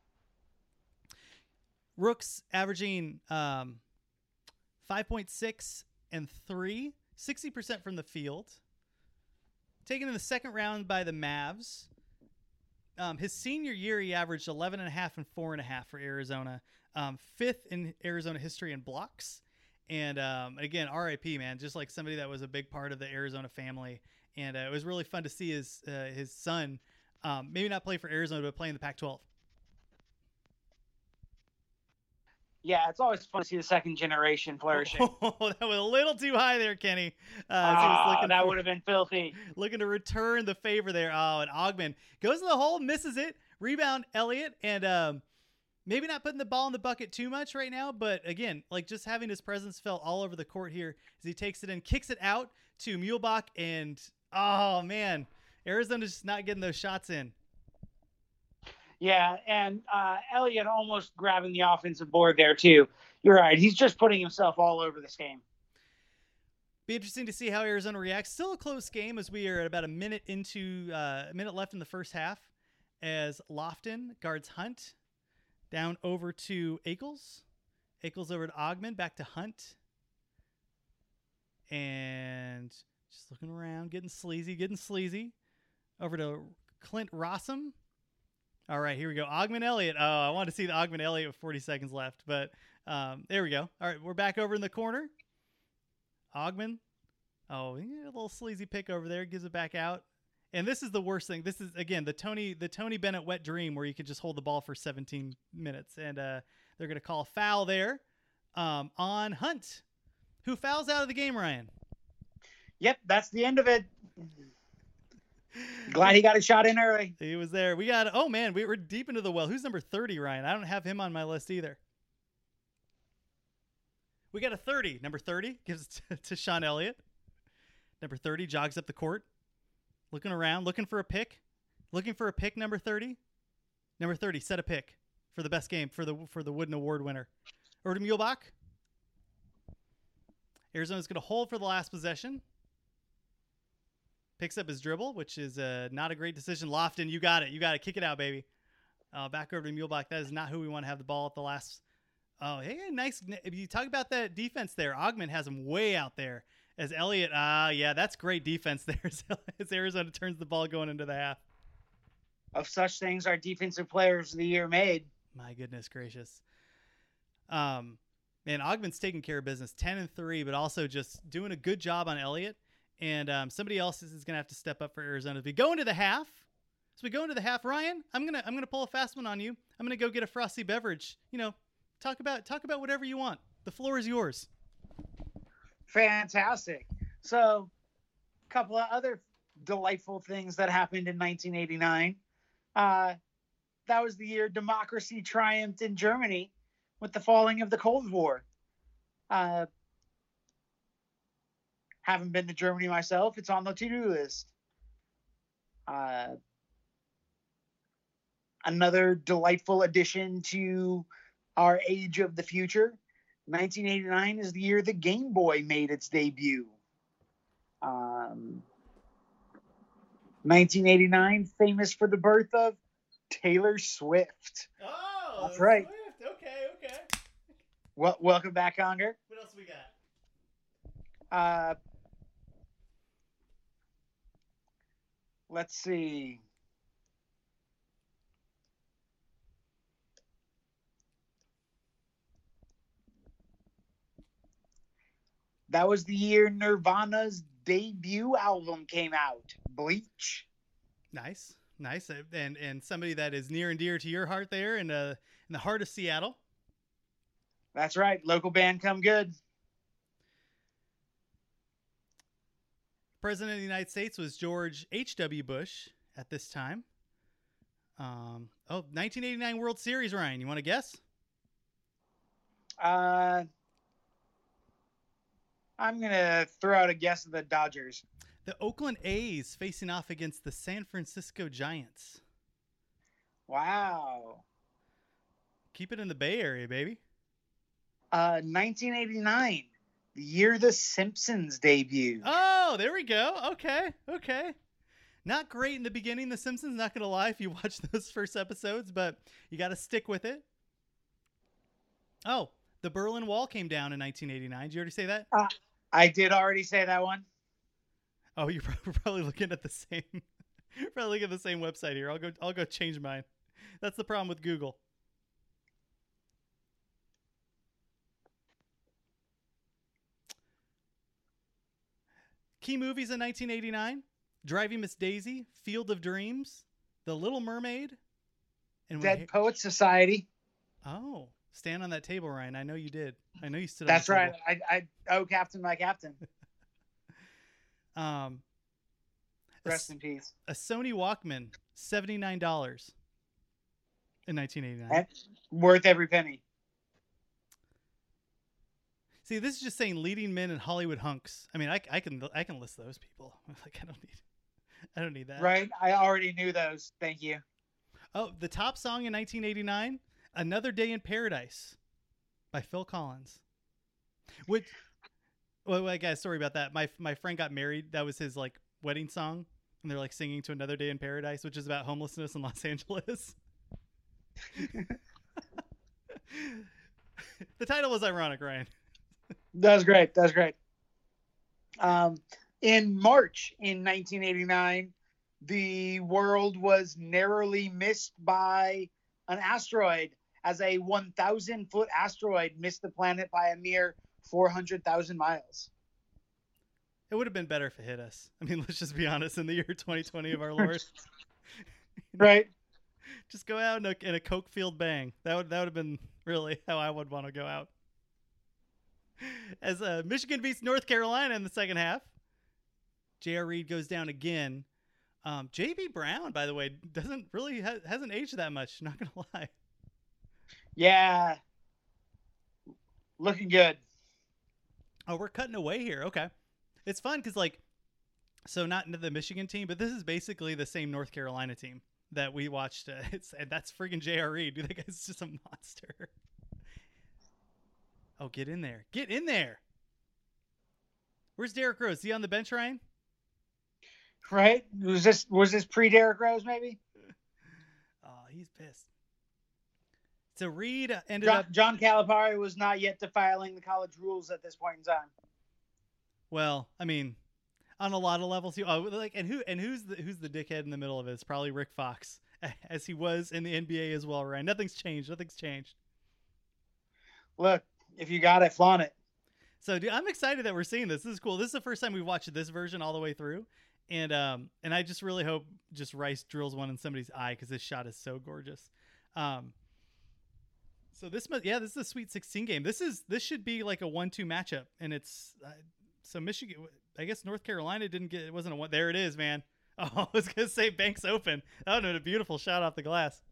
Rooks averaging um, 5.6 and 3, 60% from the field. Taken in the second round by the Mavs. Um, his senior year, he averaged 11 and a half and four and a half for Arizona. Um, fifth in Arizona history in blocks. And um, again, RIP, man, just like somebody that was a big part of the Arizona family. And uh, it was really fun to see his uh, his son, um, maybe not play for Arizona, but play in the Pac-12. Yeah, it's always fun to see the second generation flourishing. (laughs) Oh, that was a little too high there, Kenny. Uh, as he was Ah, that for- would have been filthy. (laughs) looking to return the favor there. Oh, and Augmon goes to the hole, misses it. Rebound, Elliott, and um, maybe not putting the ball in the bucket too much right now, but again, like just having his presence felt all over the court here as he takes it in, kicks it out to Muehlebach, and oh man, Arizona's just not getting those shots in. Yeah, and uh, Elliott almost grabbing the offensive board there too. You're right. He's just putting himself all over this game. Be interesting to see how Arizona reacts. Still a close game as we are at about a minute into uh, a minute left in the first half. As Lofton guards Hunt down over to Ackles. Ackles over to Augmon, back to Hunt. And just looking around, getting sleazy, getting sleazy. Over to Clint Rossum. All right, here we go. Augmon Elliott. Oh, I want to see the Augmon Elliott with 40 seconds left, but um, there we go. All right, we're back over in the corner. Augmon. Oh, a little sleazy pick over there. Gives it back out. And this is the worst thing. This is again the Tony the Tony Bennett wet dream where you could just hold the ball for 17 minutes, and uh, they're gonna call a foul there um, on Hunt, who fouls out of the game. Ryan. Yep, that's the end of it. Glad he got a shot in early. He was there. We got. Oh man, we, we're deep into the well. Who's number 30, Ryan? I don't have him on my list either. We got a 30. Number 30 gives to, to Sean Elliott. Number 30 jogs up the court, looking around, looking for a pick, looking for a pick. Number 30. Number 30 set a pick for the best game for the for the Wooden Award winner. To Muehlebach. Arizona's going to hold for the last possession. Picks up his dribble, which is uh, not a great decision. Lofton, you got it. You got to kick it out, baby. Uh, back over to Muehlebach. That is not who we want to have the ball at the last. Oh, hey, nice. If you talk about that defense there, Augmon has him way out there. As Elliott, ah, yeah, that's great defense (laughs) there. as- Arizona turns the ball going into the half. Of such things our defensive players of the year made. My goodness gracious. Um, Man, Augmon's taking care of business, ten and three, but also just doing a good job on Elliott. And um, somebody else is, going to have to step up for Arizona. As we go into the half, as we go into the half, Ryan, I'm gonna I'm gonna pull a fast one on you. I'm gonna go get a frosty beverage. You know, talk about talk about whatever you want. The floor is yours. Fantastic. So, a couple of other delightful things that happened in 1989. Uh, that was the year democracy triumphed in Germany with the falling of the Cold War. Uh, haven't been to Germany myself. It's on the to-do list. Uh, another delightful addition to our age of the future. 1989 is the year the Game Boy made its debut. Um, 1989, famous for the birth of Taylor Swift. Oh, That's right. Swift. Okay, okay. Well, welcome back, Conger. What else we got? Uh, let's see. That was the year Nirvana's debut album came out, Bleach. Nice, nice, and and somebody that is near and dear to your heart there in uh in the heart of Seattle. That's right, local band come good. President of the United States was George H.W. Bush at this time. Um, oh, 1989 World Series, Ryan. You want to guess? Uh, I'm gonna throw out a guess of the Dodgers. The Oakland A's facing off against the San Francisco Giants. Wow. Keep it in the Bay Area, baby. Uh, 1989, the year The Simpsons debuted. Oh, there we go. Okay, okay. Not great in the beginning, The Simpsons, not going to lie if you (laughs) watch those first episodes, but you got to stick with it. Oh, the Berlin Wall came down in 1989. Did you already say that? Uh, I did already say that one. Oh, you're (laughs) probably looking at the same, (laughs) probably looking at the same website here. I'll go, I'll go change mine. That's the problem with Google. Key movies in 1989: Driving Miss Daisy, Field of Dreams, The Little Mermaid, and Dead when- Poets Society. Oh, stand on that table, Ryan. I know you did. I know you stood. That's right. table. I, I oh, Captain, my Captain. (laughs) Um, Rest s- in peace. a Sony Walkman, seventy nine dollars in nineteen eighty nine. And worth every penny. See, this is just saying leading men and Hollywood hunks. I mean, I, I can I can list those people. (laughs) Like I don't need, I don't need that. Right? I already knew those. Thank you. Oh, the top song in 1989, "Another Day in Paradise" by Phil Collins. Which, well, I got a story about that. My my friend got married. That was his like wedding song, and they're like singing to "Another Day in Paradise," which is about homelessness in Los (laughs) Angeles. (laughs) the title was ironic, Ryan. That was great. That's great. Um, in March in 1989, the world was narrowly missed by an asteroid as a 1,000 foot asteroid missed the planet by a mere 400,000 miles. It would have been better if it hit us. I mean, (laughs) let's just be honest. In the year 2020 of our Lord, (laughs) Right? just go out in a, in a coke field bang. That would that would have been really how I would want to go out. As uh, Michigan beats North Carolina in the second half, J.R. Reid goes down again. Um, J.B. Brown, by the way, doesn't really ha- hasn't aged that much. Not gonna (laughs) lie. Yeah. Looking good. Oh, we're cutting away here. Okay, it's fun because like, so not into the Michigan team, but this is basically the same North Carolina team that we watched. Uh, (laughs) it's and that's freaking J.R. Reid. Dude, (laughs) that guy's just a monster. Oh, get in there! Get in there! Where's Derrick Rose? Is he on the bench, Ryan? Right? Was this was this pre Derrick Rose maybe? (laughs) Oh, he's pissed. So Reid ended John, up John Calipari was not yet defiling the college rules at this point in time. well. I mean, on a lot of levels. He, oh, like, and who and who's the who's the dickhead in the middle of it? It's probably Rick Fox, (laughs) as he was in the NBA as well. Ryan, nothing's changed. Nothing's changed. Look, If you got it, flaunt it. So, dude, I'm excited that we're seeing this. This is cool. This is the first time we've watched this version all the way through, and um, and I just really hope just Rice drills one in somebody's eye because this shot is so gorgeous. Um, so this must, yeah, this is a Sweet 16 game. This is this should be like a one-two matchup, and it's uh, so Michigan. I guess North Carolina didn't get it wasn't a one. There it is, man. (laughs) Oh, I was gonna say Banks Open. Oh no, a beautiful shot off the glass.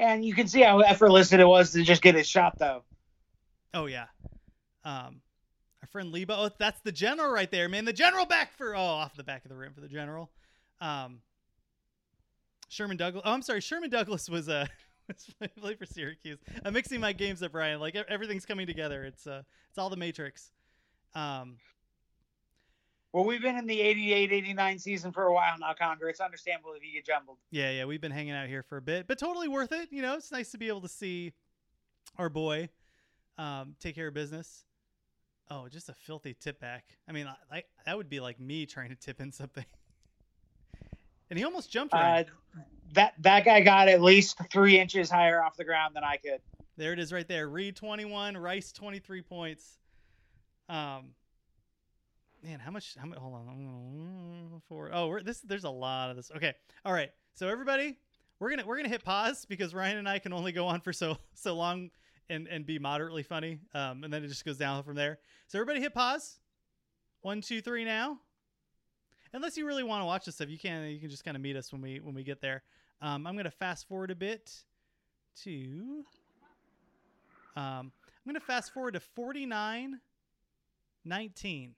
And you can see how effortless it was to just get his shot, though. Oh yeah. Um, our friend Lebo. Oh, that's the general right there, man. The general back for oh off the back of the rim for the general. Um, Sherman Douglas. Oh, I'm sorry. Sherman Douglas was a. uh (laughs) played for Syracuse. I'm mixing my games up, Brian. Like everything's coming together. It's uh it's all the Matrix. Um, Well, we've been in the 88 89 season for a while now, Conger. It's understandable if you get jumbled. yeah, yeah. We've been hanging out here for a bit, but totally worth it. You know, it's nice to be able to see our boy um, take care of business. Oh, just a filthy tip back. I mean, like that would be like me trying to tip in something. (laughs) and he almost jumped Uh, that that guy got at least three inches higher off the ground than I could. There it is right there. Reid 21, Rice 23 points. Um, man, how much? How much? Hold on. Four. Oh, we're, this. There's a lot of this. Okay. All right. So everybody, we're gonna we're gonna hit pause because Ryan and I can only go on for so so long and and be moderately funny. Um, and then it just goes down from there. So everybody, hit pause. One, two, three. Now. Unless you really want to watch this stuff, you can you can just kind of meet us when we when we get there. Um, I'm gonna fast forward a bit to. Um, I'm to fast forward to 49 19.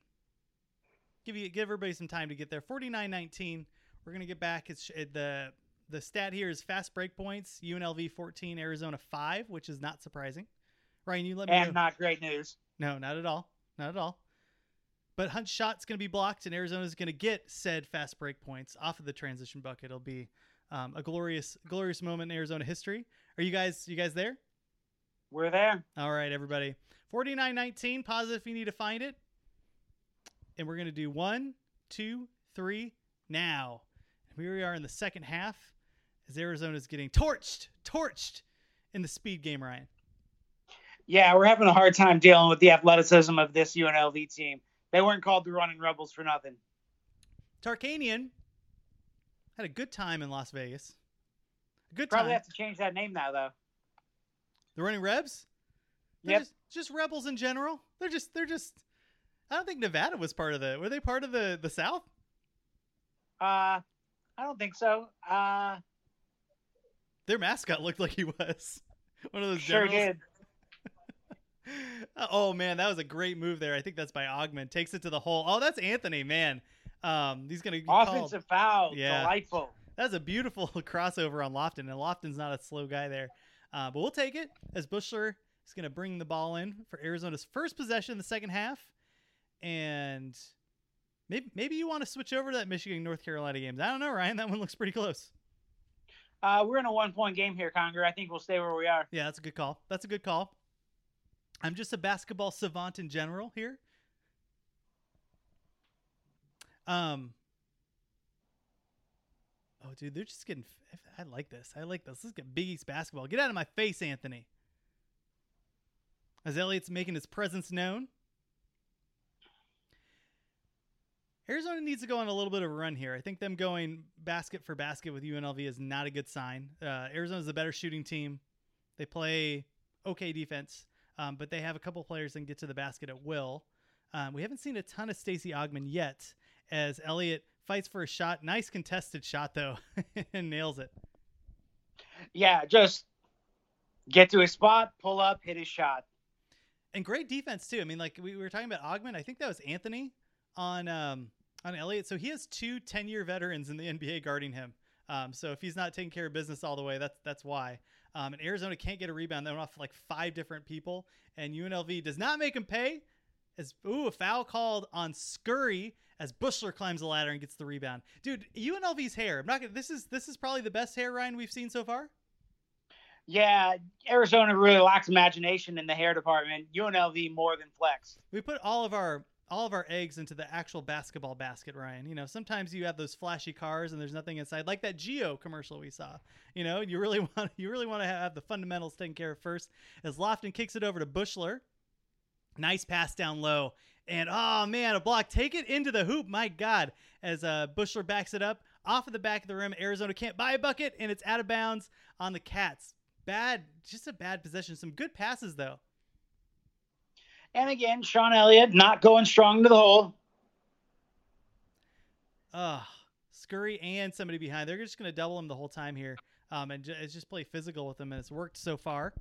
Give you give everybody some time to get there. 49 19. We're going to get back. It's it, the the stat here is fast break points. UNLV 14, Arizona 5, which is not surprising. Ryan, you let me And know. not great news. No, not at all. Not at all. But Hunt's shot's going to be blocked, and Arizona's going to get said fast break points off of the transition bucket. It'll be um, a glorious, glorious moment in Arizona history. Are you guys, you guys there? We're there. All right, everybody. 4919, pause it if you need to find it. And we're going to do one, two, three, now. And here we are in the second half as Arizona's getting torched, torched in the speed game, Ryan. Yeah, we're having a hard time dealing with the athleticism of this UNLV team. They weren't called the Running Rebels for nothing. Tarkanian had a good time in Las Vegas. A good Probably time. have to change that name now, though. The running Rebs? They're Yep. just, just rebels in general. They're just they're just I don't think Nevada was part of the were they part of the the South? Uh, I don't think so. Uh, Their mascot looked like he was. (laughs) One of those sure generals. did. (laughs) oh man, that was a great move there. I think that's by Augmon. Takes it to the hole. Oh, that's Anthony, man. Um, he's gonna Offensive foul. Yeah. Delightful. That's a beautiful (laughs) crossover on Lofton, and Lofton's not a slow guy there. Uh, but we'll take it as Buechler is going to bring the ball in for Arizona's first possession in the second half. And maybe maybe you want to switch over to that Michigan North Carolina games. I don't know, Ryan. That one looks pretty close. Uh, we're in a one point game here, Conger. I think we'll stay where we are. Yeah, that's a good call. That's a good call. I'm just a basketball savant in general here. Um. Oh, dude, they're just getting. I like this. I like this. Let's get Big East basketball. Get out of my face, Anthony. As Elliott's making his presence known. Arizona needs to go on a little bit of a run here. I think them going basket for basket with UNLV is not a good sign. Uh, Arizona's a better shooting team. They play okay defense, um, but they have a couple players that can get to the basket at will. Um, we haven't seen a ton of Stacey Augmon yet, as Elliott fights for a shot. Nice contested shot though, (laughs) and nails it. Yeah, just get to his spot, pull up, hit his shot. And great defense too. I mean, like we were talking about Augmon. I think that was Anthony on um, on Elliott. So he has two 10 year veterans in the NBA guarding him. Um, so if he's not taking care of business all the way, that's that's why. Um, and Arizona can't get a rebound. They went off like five different people, and UNLV does not make him pay. As ooh, a foul called on Scurry as Buechler climbs the ladder and gets the rebound. Dude, UNLV's hair. I'm not gonna. This is this is probably the best hair Ryan we've seen so far. Yeah, Arizona really lacks imagination in the hair department. UNLV more than flex. We put all of our all of our eggs into the actual basketball basket, Ryan. You know, sometimes you have those flashy cars and there's nothing inside, like that Geo commercial we saw. You know, you really (laughs) want you really want to have the fundamentals taken care of first. As Lofton kicks it over to Buechler, nice pass down low, and oh man, a block. Take it into the hoop. My God, as uh, Buechler backs it up off of the back of the rim. Arizona can't buy a bucket, and it's out of bounds on the Cats. Bad, just a bad possession. Some good passes though. And again, Sean Elliott not going strong to the hole. Ugh. Scurry and somebody behind. They're just going to double him the whole time here um, and ju- just play physical with him, and it's worked so far.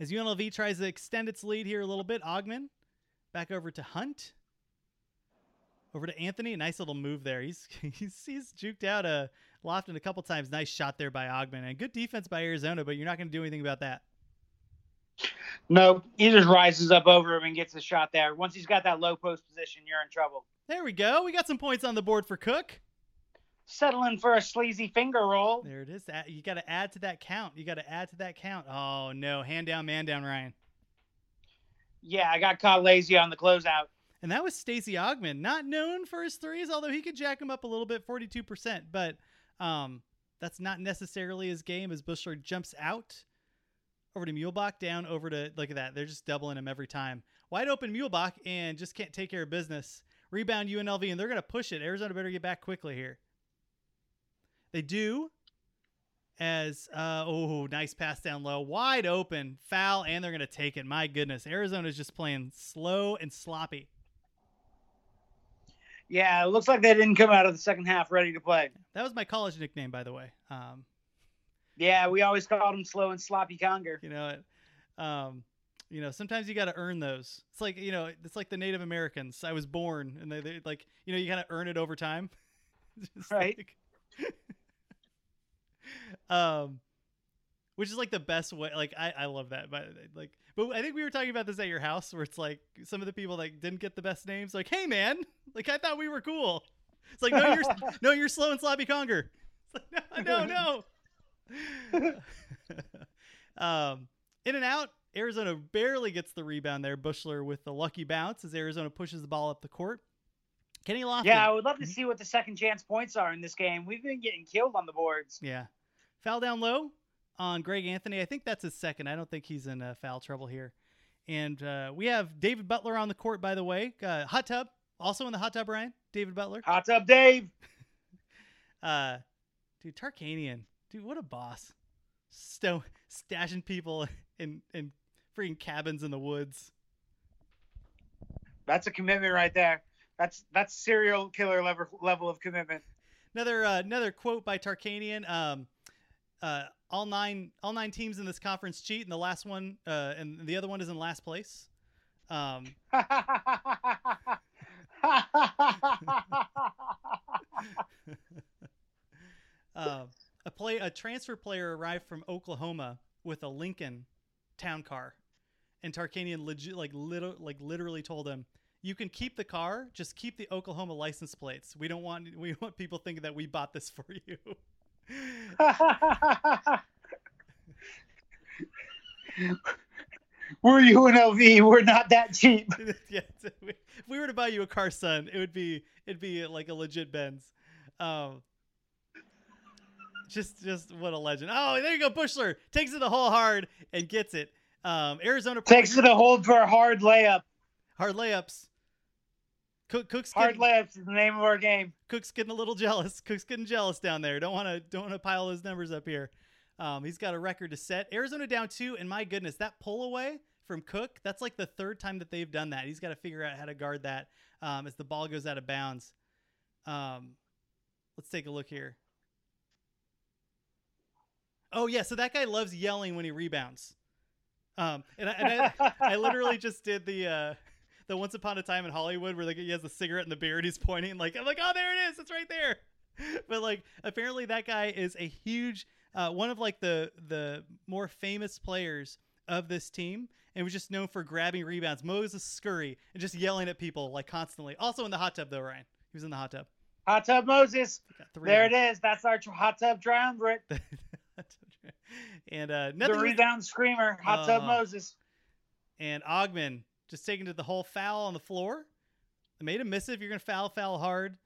As UNLV tries to extend its lead here a little bit, Augmon back over to Hunt. Over to Anthony. Nice little move there. He's (laughs) he's, he's juked out a Lofton a couple times. Nice shot there by Augmon. And good defense by Arizona, but you're not going to do anything about that. No, he just rises up over him and gets a shot there. Once he's got that low post position, you're in trouble. There we go. We got some points on the board for Cook. Settling for a sleazy finger roll. There it is. You got to add to that count. You got to add to that count. Oh no, hand down, man down, Ryan. Yeah, I got caught lazy on the closeout. And that was Stacey Augmon, not known for his threes, although he could jack him up a little bit, 42%. But um, that's not necessarily his game as Buechler jumps out over to Muehlebach, down over to, look at that. They're just doubling him every time. Wide open Muehlebach and just can't take care of business. Rebound UNLV, and they're going to push it. Arizona better get back quickly here. They do. As uh, oh, nice pass down low, wide open, foul, and they're gonna take it. My goodness, Arizona's just playing slow and sloppy. Yeah, it looks like they didn't come out of the second half ready to play. That was my college nickname, by the way. Um, Yeah, we always called him slow and sloppy conger. you know, it, um, you know, sometimes you got to earn those. It's like you know, it's like the Native Americans. I was born, and they, they like you know, you got to earn it over time. (laughs) Right. like- (laughs) um, which is like the best way. Like I, I love that. But like, but I think we were talking about this at your house, where it's like some of the people that didn't get the best names, like, hey man, like I thought we were cool. It's like no, you're (laughs) no, you're slow and sloppy conger. It's like, no, no, no. (laughs) um, in and out. Arizona barely gets the rebound there. Buechler with the lucky bounce as Arizona pushes the ball up the court. Kenny Lofton. Yeah, I would love to see what the second chance points are in this game. We've been getting killed on the boards. Yeah. Foul down low on Greg Anthony. I think that's his second. I don't think he's in uh, foul trouble here. And uh, we have David Butler on the court, by the way. Uh, hot tub. Also in the hot tub, Ryan. David Butler. Hot tub Dave. (laughs) Uh, dude, Tarkanian. Dude, what a boss. Sto- stashing people in, in freaking cabins in the woods. That's a commitment right there. That's that's serial killer level level of commitment. Another uh, another quote by Tarkanian. Um, uh, all nine all nine teams in this conference cheat, and the last one uh, and the other one is in last place. Um, uh, (laughs) (laughs) a play a transfer player arrived from Oklahoma with a Lincoln town car, and Tarkanian legit like lit- like literally told him, "You can keep the car, just keep the Oklahoma license plates. We don't want we want people thinking that we bought this (laughs) for you." (laughs) We're UNLV. We're not that cheap. (laughs) yeah, if we were to buy you a car, son, it would be it'd be like a legit Benz. Um, just just what a legend. Oh, there you go, Buechler takes it the whole hard and gets it. Um, Arizona Takes it a hold for a hard layup. hard layups. Cook, Cook's Hard getting, layups is the name of our game. Cook's getting a little jealous. (laughs) Cook's getting jealous down there. Don't want to don't want to pile those numbers up here. Um, he's got a record to set. Arizona down two, and my goodness, that pull away from Cook. That's like the third time that they've done that. He's got to figure out how to guard that um, as the ball goes out of bounds. Um, let's take a look here. Oh yeah, so that guy loves yelling when he rebounds. Um, and I, and I, I (laughs) literally just did the uh, the Once Upon a Time in Hollywood where like he has the cigarette in the beard, he's pointing like I'm like, oh there it is, it's right there. (laughs) But like apparently that guy is a huge uh, one of like the the more famous players of this team and was just known for grabbing rebounds. Moses Scurry and just yelling at people like constantly. Also in the hot tub though, Ryan. He was in the hot tub. Hot tub Moses. There it is. That's our hot tub triumvirate. (laughs) and uh The nothing rebound screamer. Hot tub Oh. Moses. and Augmon just taking to the whole foul on the floor. They made him miss it. If you're going to foul, foul hard.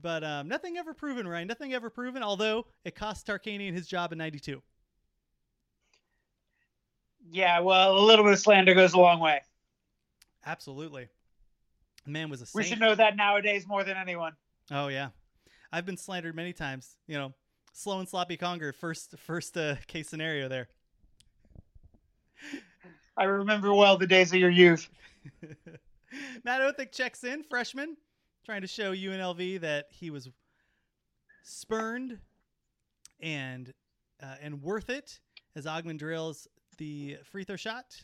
But um, nothing ever proven, Ryan. Nothing ever proven, although it cost Tarkanian his job in 92. Yeah, well, a little bit of slander goes a long way. Absolutely. Man was a We should know that nowadays more than anyone. Oh yeah, I've been slandered many times. You know, slow and sloppy conger. First, first uh, case scenario there. I remember well the days of your youth. (laughs) Matt Othick checks in, freshman, trying to show UNLV that he was spurned and uh, and worth it as Augmon drills the free throw shot.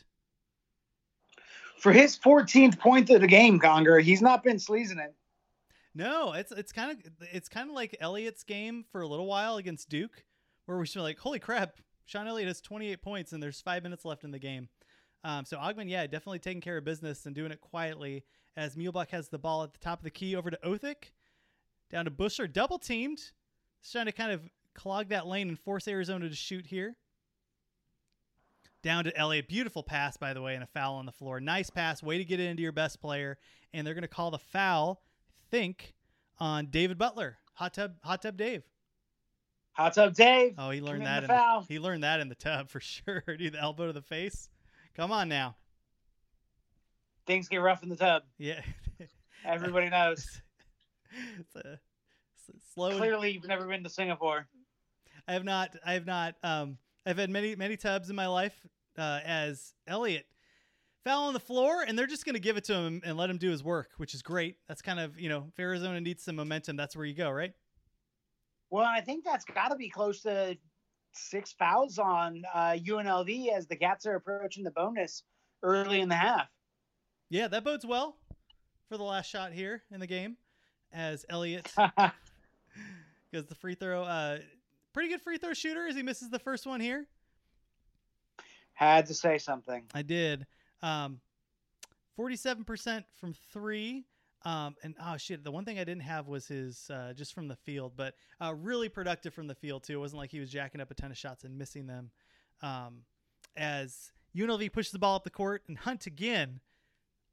For his 14th point of the game, Conger, he's not been sleazing it. No, it's it's kind of it's kind of like Elliott's game for a little while against Duke, where we should like, holy crap, Sean Elliott has 28 points and there's five minutes left in the game. Um, so Augmon, yeah, definitely taking care of business and doing it quietly as Muehlebach has the ball at the top of the key over to Othick, down to Buechler, double teamed, trying to kind of clog that lane and force Arizona to shoot here. Down to Elliott, beautiful pass by the way, and a foul on the floor. Nice pass, way to get it into your best player, and they're going to call the foul. Think on David Butler, hot tub, hot tub Dave. Hot tub Dave. Oh, he learned that. the In foul. he learned that in the tub (laughs) for sure. (laughs) Dude, the elbow to the face. Come on now. Things get rough in the tub. Yeah. (laughs) Everybody knows. it's a it's a slow. Clearly, you've never been to Singapore. I have not. I have not. Um, I've had many many tubs in my life. Uh, as Elliott fell on the floor, and they're just going to give it to him and let him do his work, which is great. That's kind of you know, if Arizona needs some momentum, that's where you go, right? Well, I think that's got to be close to six fouls on uh, UNLV as the Cats are approaching the bonus early in the half. Yeah, that bodes well for the last shot here in the game, as Elliott (laughs) goes the free throw. Uh, pretty good free throw shooter as he misses the first one here. Had to say something. I did. Um, 47% from three. Um, and oh shit, the one thing I didn't have was his uh, just from the field, but uh, really productive from the field too. It wasn't like he was jacking up a ton of shots and missing them. Um, as UNLV pushes the ball up the court, and Hunt again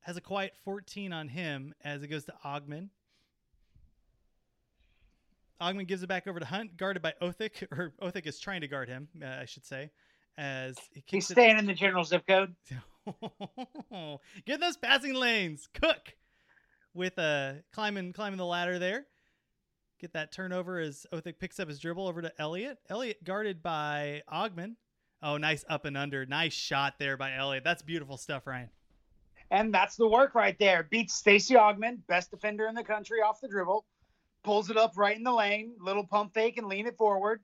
has a quiet 14 on him as it goes to Augmon. Augmon gives it back over to Hunt, guarded by Othick, (laughs) or Othick is trying to guard him, uh, I should say, as he He's staying in the general zip code. (laughs) (laughs) Get those passing lanes. Cook with uh climbing climbing the ladder there. Get that turnover as Othick picks up his dribble over to Elliott. Elliott guarded by Augmon. Oh, nice up and under. Nice shot there by Elliott. That's beautiful stuff, Ryan. And that's the work right there. Beats Stacey Augmon, best defender in the country off the dribble. Pulls it up right in the lane. Little pump fake and lean it forward.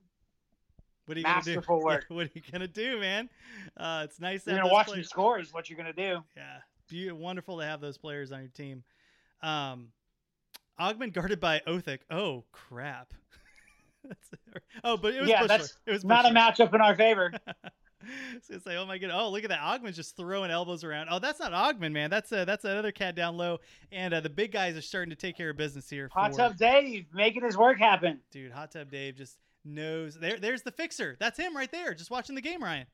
What are you Masterful gonna do? (laughs) work. what are you gonna do, man? Uh, it's nice. to You're gonna watch players- them score is what you're gonna do. Yeah, Be- wonderful to have those players on your team. Um, Augmon guarded by Othick. Oh crap! (laughs) That's- oh, but it was yeah, Buechler. that's it was not a matchup in our favor. (laughs) I was gonna oh my god, oh look at that, Augmon's just throwing elbows around. Oh, that's not Augmon, man. That's uh, that's another cat down low, and uh, the big guys are starting to take care of business here. Hot for- Tub Dave making his work happen. dude. Hot Tub Dave just knows. There, there's the fixer. That's him right there, just watching the game, Ryan.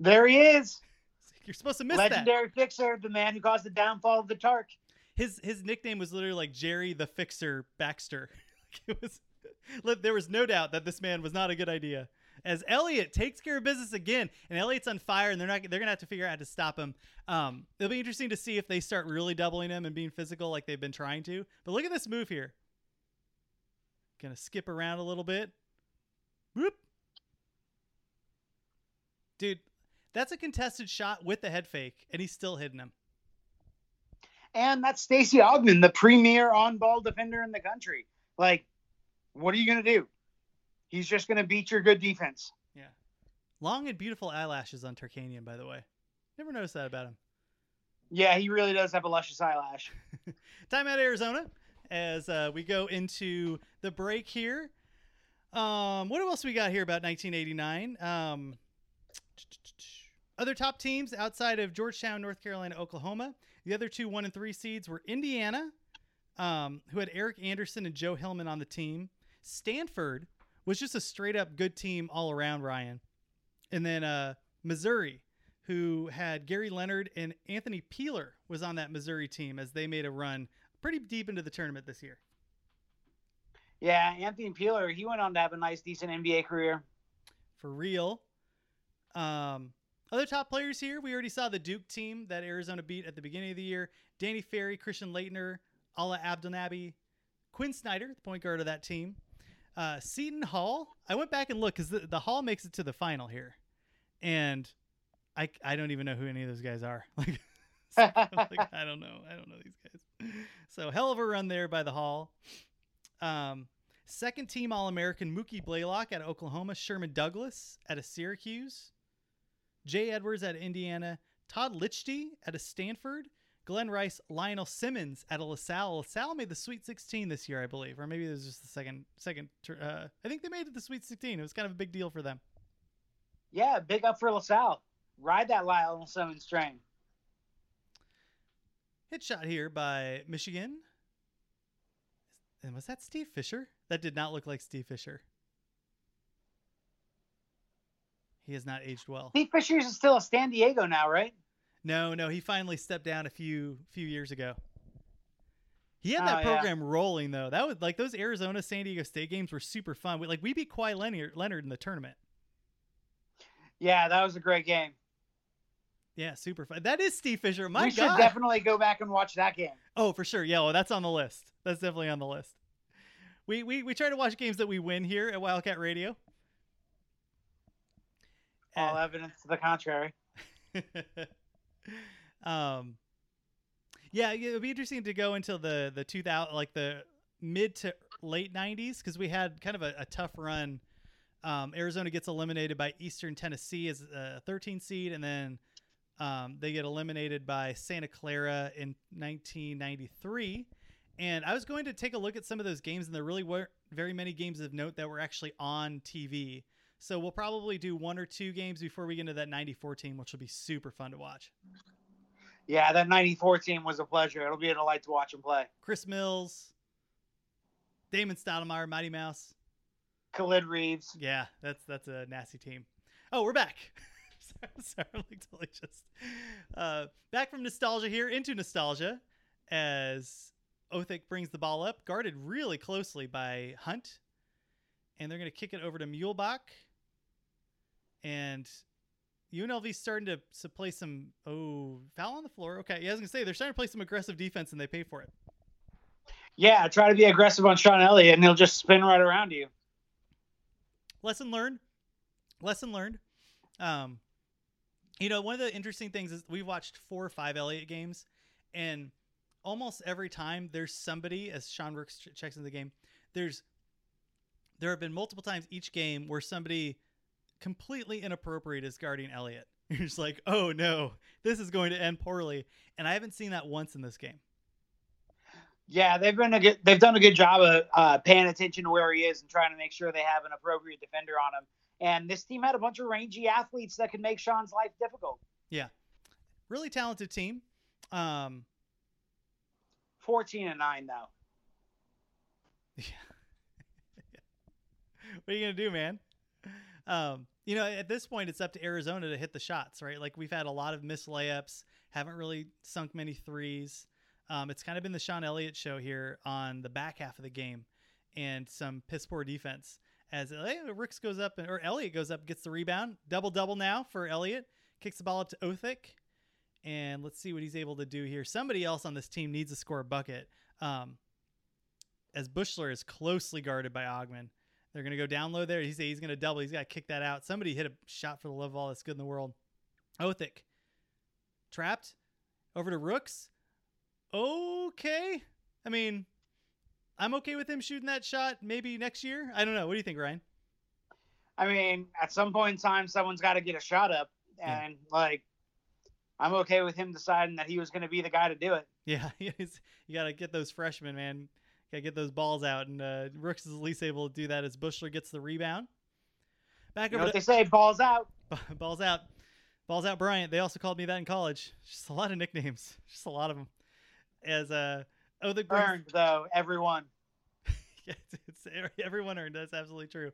There he is. (laughs) You're supposed to miss that. Legendary fixer, the man who caused the downfall of the Tark. his his nickname was literally like Jerry the Fixer Baxter. (laughs) it was (laughs) there was no doubt that this man was not a good idea. As Elliott takes care of business again, and Elliott's on fire, and they're not they're gonna have to figure out how to stop him. Um, it'll be interesting to see if they start really doubling him and being physical like they've been trying to. But look at this move here. Gonna skip around a little bit. Whoop. Dude, that's a contested shot with the head fake, and he's still hitting him. And that's Stacey Augmon, the premier on-ball defender in the country. Like, what are you gonna do? He's just gonna beat your good defense. Yeah. Long and beautiful eyelashes on Tarkanian, by the way. Never noticed that about him. Yeah, he really does have a luscious eyelash. (laughs) Time out Arizona as uh, we go into the break here. Um, what else we got here about 1989? Um, other top teams outside of Georgetown, North Carolina, Oklahoma. The other two one and three seeds were Indiana, um, who had Eric Anderson and Joe Hillman on the team. Stanford was just a straight up good team all around, Ryan. And then uh, Missouri, who had Gary Leonard and Anthony Peeler was on that Missouri team as they made a run pretty deep into the tournament this year. Yeah, Anthony Peeler, he went on to have a nice, decent NBA career. For real. Um, other top players here, we already saw the Duke team that Arizona beat at the beginning of the year. Danny Ferry, Christian Laettner, Ala Abdelnaby, Quinn Snyder, the point guard of that team. Uh, Seton Hall. I went back and looked because the, the Hall makes it to the final here, and I I don't even know who any of those guys are. (laughs) Like, like (laughs) I don't know. I don't know these guys. So hell of a run there by the Hall. Um, second team All American Mookie Blaylock at Oklahoma, Sherman Douglas at a Syracuse, Jay Edwards at Indiana, Todd Lichty at of Stanford, Glen Rice, Lionel Simmons out of LaSalle. LaSalle made the Sweet 16 this year, I believe, or maybe it was just the second second. Uh, I think they made it the Sweet 16. It was kind of a big deal for them. Yeah, big up for LaSalle. Ride that Lyle Simmons train. Hit shot here by Michigan. And was that Steve Fisher? That did not look like Steve Fisher. He has not aged well. Steve Fisher is still a San Diego now, right? No, no, he finally stepped down a few few years ago. He had Oh, that yeah. program rolling though. That was like those Arizona San Diego State games were super fun. We, like we beat Kawhi Leonard, Leonard in the tournament. Yeah, that was a great game. Yeah, super fun. That is Steve Fisher. My we God. should definitely go back and watch that game. Oh, for sure. Yeah, well, that's on the list. That's definitely on the list. We we we try to watch games that we win here at Wildcat Radio. All evidence to the contrary. (laughs) um yeah it would be interesting to go into the the 2000 like the mid to late 90s because we had kind of a, a tough run um, arizona gets eliminated by eastern tennessee as a 13 seed and then um, they get eliminated by santa clara in 1993 and i was going to take a look at some of those games and there really weren't very many games of note that were actually on tv so we'll probably do one or two games before we get into that 94 team which will be super fun to watch Yeah, that 94 team was a pleasure. It'll be a delight to watch them play. Chris Mills, Damon Stoudemire, Mighty Mouse. Khalid Reeves. Yeah, that's that's a nasty team. Oh, we're back. (laughs) (laughs) I'm like totally just uh, back from nostalgia here into nostalgia as Othick brings the ball up, guarded really closely by Hunt, and they're going to kick it over to Muehlebach. And UNLV's starting to, to play some oh foul on the floor. Okay, yeah, I was gonna say they're starting to play some aggressive defense and they pay for it. Yeah, try to be aggressive on Sean Elliott, and he'll just spin right around you. lesson learned lesson learned um you know one of the interesting things is we've watched four or five elliott games and almost every time there's somebody as sean rooks ch- checks in the game there's there have been multiple times each game where somebody completely inappropriate is guarding elliott (laughs) you're just like oh no this is going to end poorly and i haven't seen that once in this game Yeah, they've been a good. They've done a good job of uh, paying attention to where he is and trying to make sure they have an appropriate defender on him. And this team had a bunch of rangy athletes that could make Sean's life difficult. yeah really talented team um 14 and nine though. (laughs) Yeah. what are you gonna do, man? Um, you know, at this point, it's up to Arizona to hit the shots, right? Like we've had a lot of missed layups, haven't really sunk many threes. Um, it's kind of been the Sean Elliott show here on the back half of the game, and some piss poor defense. As eh, Ricks goes up and or Elliott goes up, gets the rebound, double double now for Elliott. kicks the ball up to Othick, and let's see what he's able to do here. Somebody else on this team needs to score a bucket. Um, as Buechler is closely guarded by Augmon. They're going to go down low there. He's, he's going to double. He's got to kick that out. Somebody hit a shot for the love of all that's good in the world. Othick. Trapped. Over to Rooks. Okay. I mean, I'm okay with him shooting that shot maybe next year. I don't know. What do you think, Ryan? I mean, at some point in time, someone's got to get a shot up, Yeah. and like, I'm okay with him deciding that he was going to be the guy to do it. (laughs) Yeah, (laughs) you got to get those freshmen, man. Got to get those balls out. And uh, Rooks is at least able to do that as Buechler gets the rebound. Back You over what they say, balls out. (laughs) balls out. Balls out Bryant. They also called me that in college. Just a lot of nicknames. Just a lot of them. As uh oh the Earned though, everyone. (laughs) yeah, it's, everyone earned. That's absolutely true.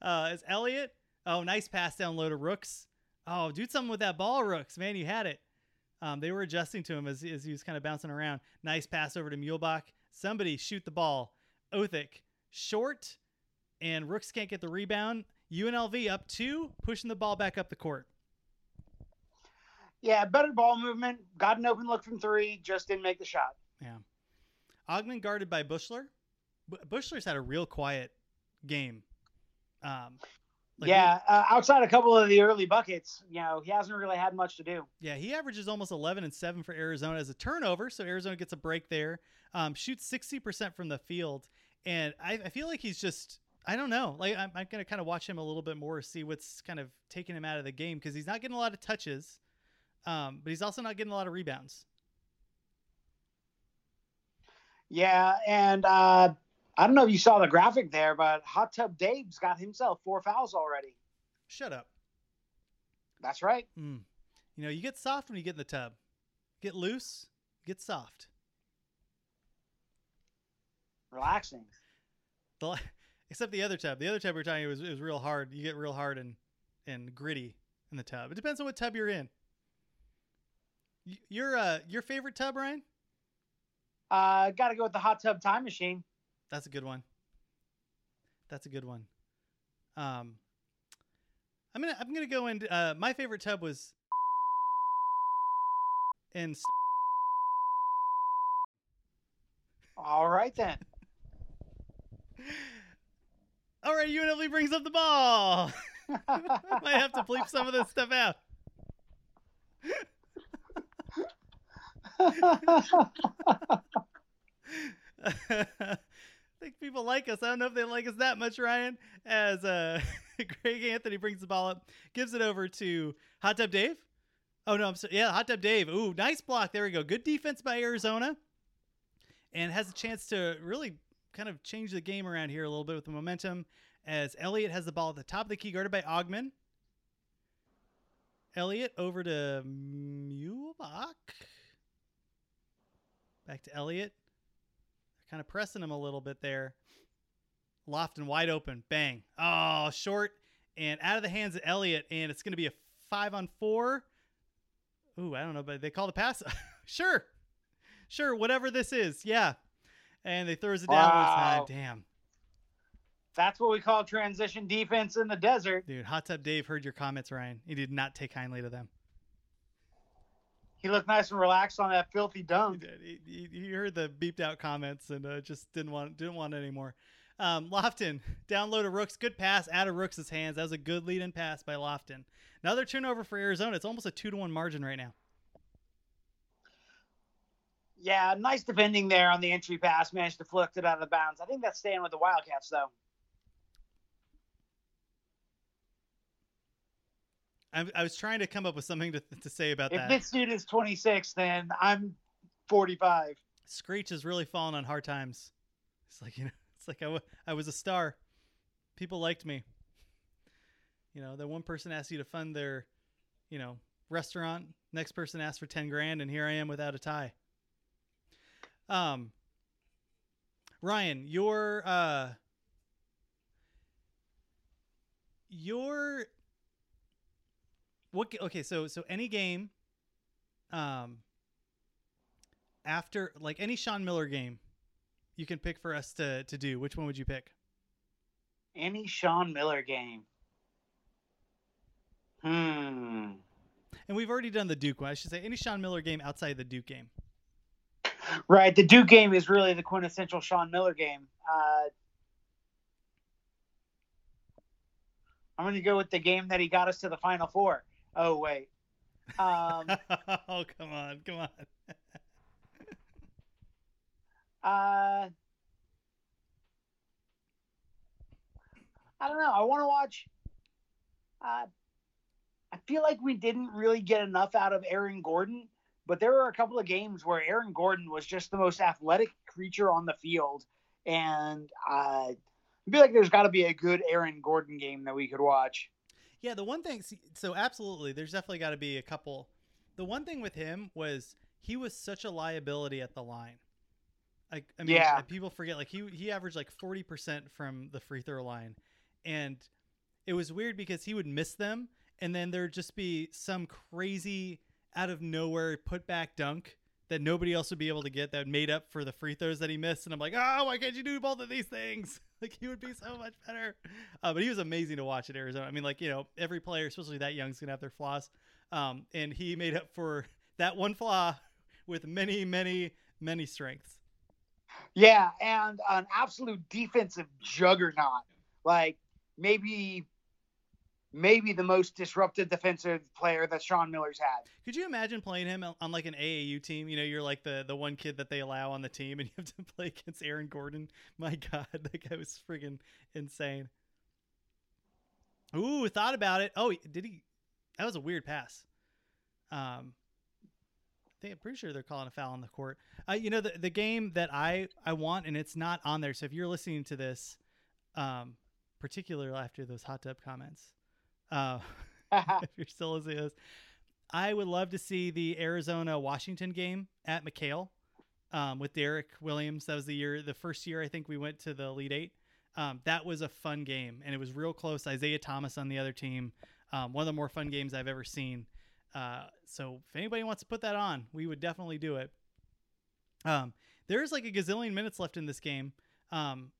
Uh as Elliott, oh nice pass down low to Rooks. Oh, do something with that ball, Rooks. Man, you had it. Um, they were adjusting to him as, as he was kind of bouncing around. Nice pass over to Muehlebach. Somebody shoot the ball. Othick short, and Rooks can't get the rebound. UNLV up two, pushing the ball back up the court. Yeah, better ball movement. Got an open look from three, just didn't make the shot. Yeah. Augmon guarded by Buechler. B- Buechler's had a real quiet game. Um, like yeah, uh, outside a couple of the early buckets, you know, he hasn't really had much to do. Yeah, he averages almost 11 and 7 for Arizona as a turnover, so Arizona gets a break there. Um, shoots 60% from the field, and I, I feel like he's just, I don't know, like I'm, I'm going to kind of watch him a little bit more, see what's kind of taking him out of the game because he's not getting a lot of touches, um, but he's also not getting a lot of rebounds. Yeah, and uh, I don't know if you saw the graphic there, but Hot Tub Dave's got himself four fouls already. Shut up. That's right. Mm. You know, you get soft when you get in the tub. Get loose, get soft. Relaxing. The, except the other tub. The other tub we are talking about was, was real hard. You get real hard and, and gritty in the tub. It depends on what tub you're in. Y- Your uh your favorite tub, Ryan? Uh, got to go with the Hot Tub Time Machine. That's a good one. That's a good one. Um, I'm gonna I'm gonna go into uh, my favorite tub was in. All right then. (laughs) All right, UNLV brings up the ball. I (laughs) might have to bleep some of this stuff out. (laughs) I (laughs) think people like us. I don't know if they like us that much, Ryan. As uh, (laughs) Greg Anthony brings the ball up, gives it over to Hot Tub Dave. Oh no, I'm sorry. Yeah, Hot Tub Dave. Ooh, nice block. There we go. Good defense by Arizona, and has a chance to really kind of change the game around here a little bit with the momentum. As Elliott has the ball at the top of the key, guarded by Augmon. Elliott over to Muehlebach. Back to Elliott. Kind of pressing him a little bit there. Lofton wide open. Bang. Oh, short and out of the hands of Elliott. And it's going to be a five on four. Ooh, I don't know, but they call the pass. (laughs) sure. Sure. Whatever this is. Yeah. And they throws it down. Wow. Damn. That's what we call transition defense in the desert. Dude, Hot Tub Dave heard your comments, Ryan. He did not take kindly to them. He looked nice and relaxed on that filthy dunk. He, he, he heard the beeped out comments and uh, just didn't want didn't want it anymore. Um, Lofton down low to Rooks, good pass out of Rooks' hands. That was a good lead in pass by Lofton. Another turnover for Arizona. It's almost a two to one margin right now. Yeah, nice defending there on the entry pass. Managed to flick it out of the bounds. I think that's staying with the Wildcats though. I, I was trying to come up with something to, to say about If that. this dude is 26, then I'm 45. Screech has really fallen on hard times. It's like you know, (laughs) it's like I, w- I was a star. People liked me. You know, that one person asked you to fund their, you know, restaurant. Next person asked for ten grand, and here I am without a tie. Um, Ryan, your uh, your what? Okay, so so any game, um, after like any Sean Miller game, you can pick for us to to do. Which one would you pick? Any Sean Miller game. Hmm. And we've already done the Duke one. I should say any Sean Miller game outside the Duke game. Right. The Duke game is really the quintessential Sean Miller game. Uh, I'm going to go with the game that he got us to the Final Four. Oh, wait. Um, (laughs) oh come on, come on. uh, I don't know. I want to watch. Uh, I feel like we didn't really get enough out of Aaron Gordon, but there were a couple of games where Aaron Gordon was just the most athletic creature on the field, and uh, I feel like there's got to be a good Aaron Gordon game that we could watch. Yeah, the one thing, so absolutely, there's definitely got to be a couple. The one thing with him was he was such a liability at the line. Like, I mean, Yeah. people forget, like he he averaged like forty percent from the free throw line, and it was weird because he would miss them, and then there'd just be some crazy out of nowhere put back dunk that nobody else would be able to get that made up for the free throws that he missed. And I'm like, oh, why can't you do both of these things? (laughs) like he would be so much better. Uh, but he was amazing to watch at Arizona. I mean, like you know, every player, especially that young, is gonna have their flaws. Um, and he made up for (laughs) that one flaw with many, many, many strengths. Yeah, and an absolute defensive juggernaut. Like maybe maybe the most disruptive defensive player that Sean Miller's had. Could you imagine playing him on like an AAU team? You know, you're like the the one kid that they allow on the team, and (laughs) you have to play against Aaron Gordon. My (laughs) God, that guy was friggin' insane. Ooh, thought about it. Oh, did he? That was a weird pass. Um, I think I'm pretty sure they're calling a foul on the court. Uh, you know, the the game that I I want, and it's not on there. So if you're listening to this, um, particularly after those hot tub comments, uh, (laughs) (laughs) if you're still listening to this, I would love to see the Arizona Washington game at McKale um, with Derrick Williams. That was the year, the first year I think we went to the Elite Eight. Um, that was a fun game, and it was real close. Isaiah Thomas on the other team, um, one of the more fun games I've ever seen. Uh, so if anybody wants to put that on, we would definitely do it. Um, there's like a gazillion minutes left in this game um,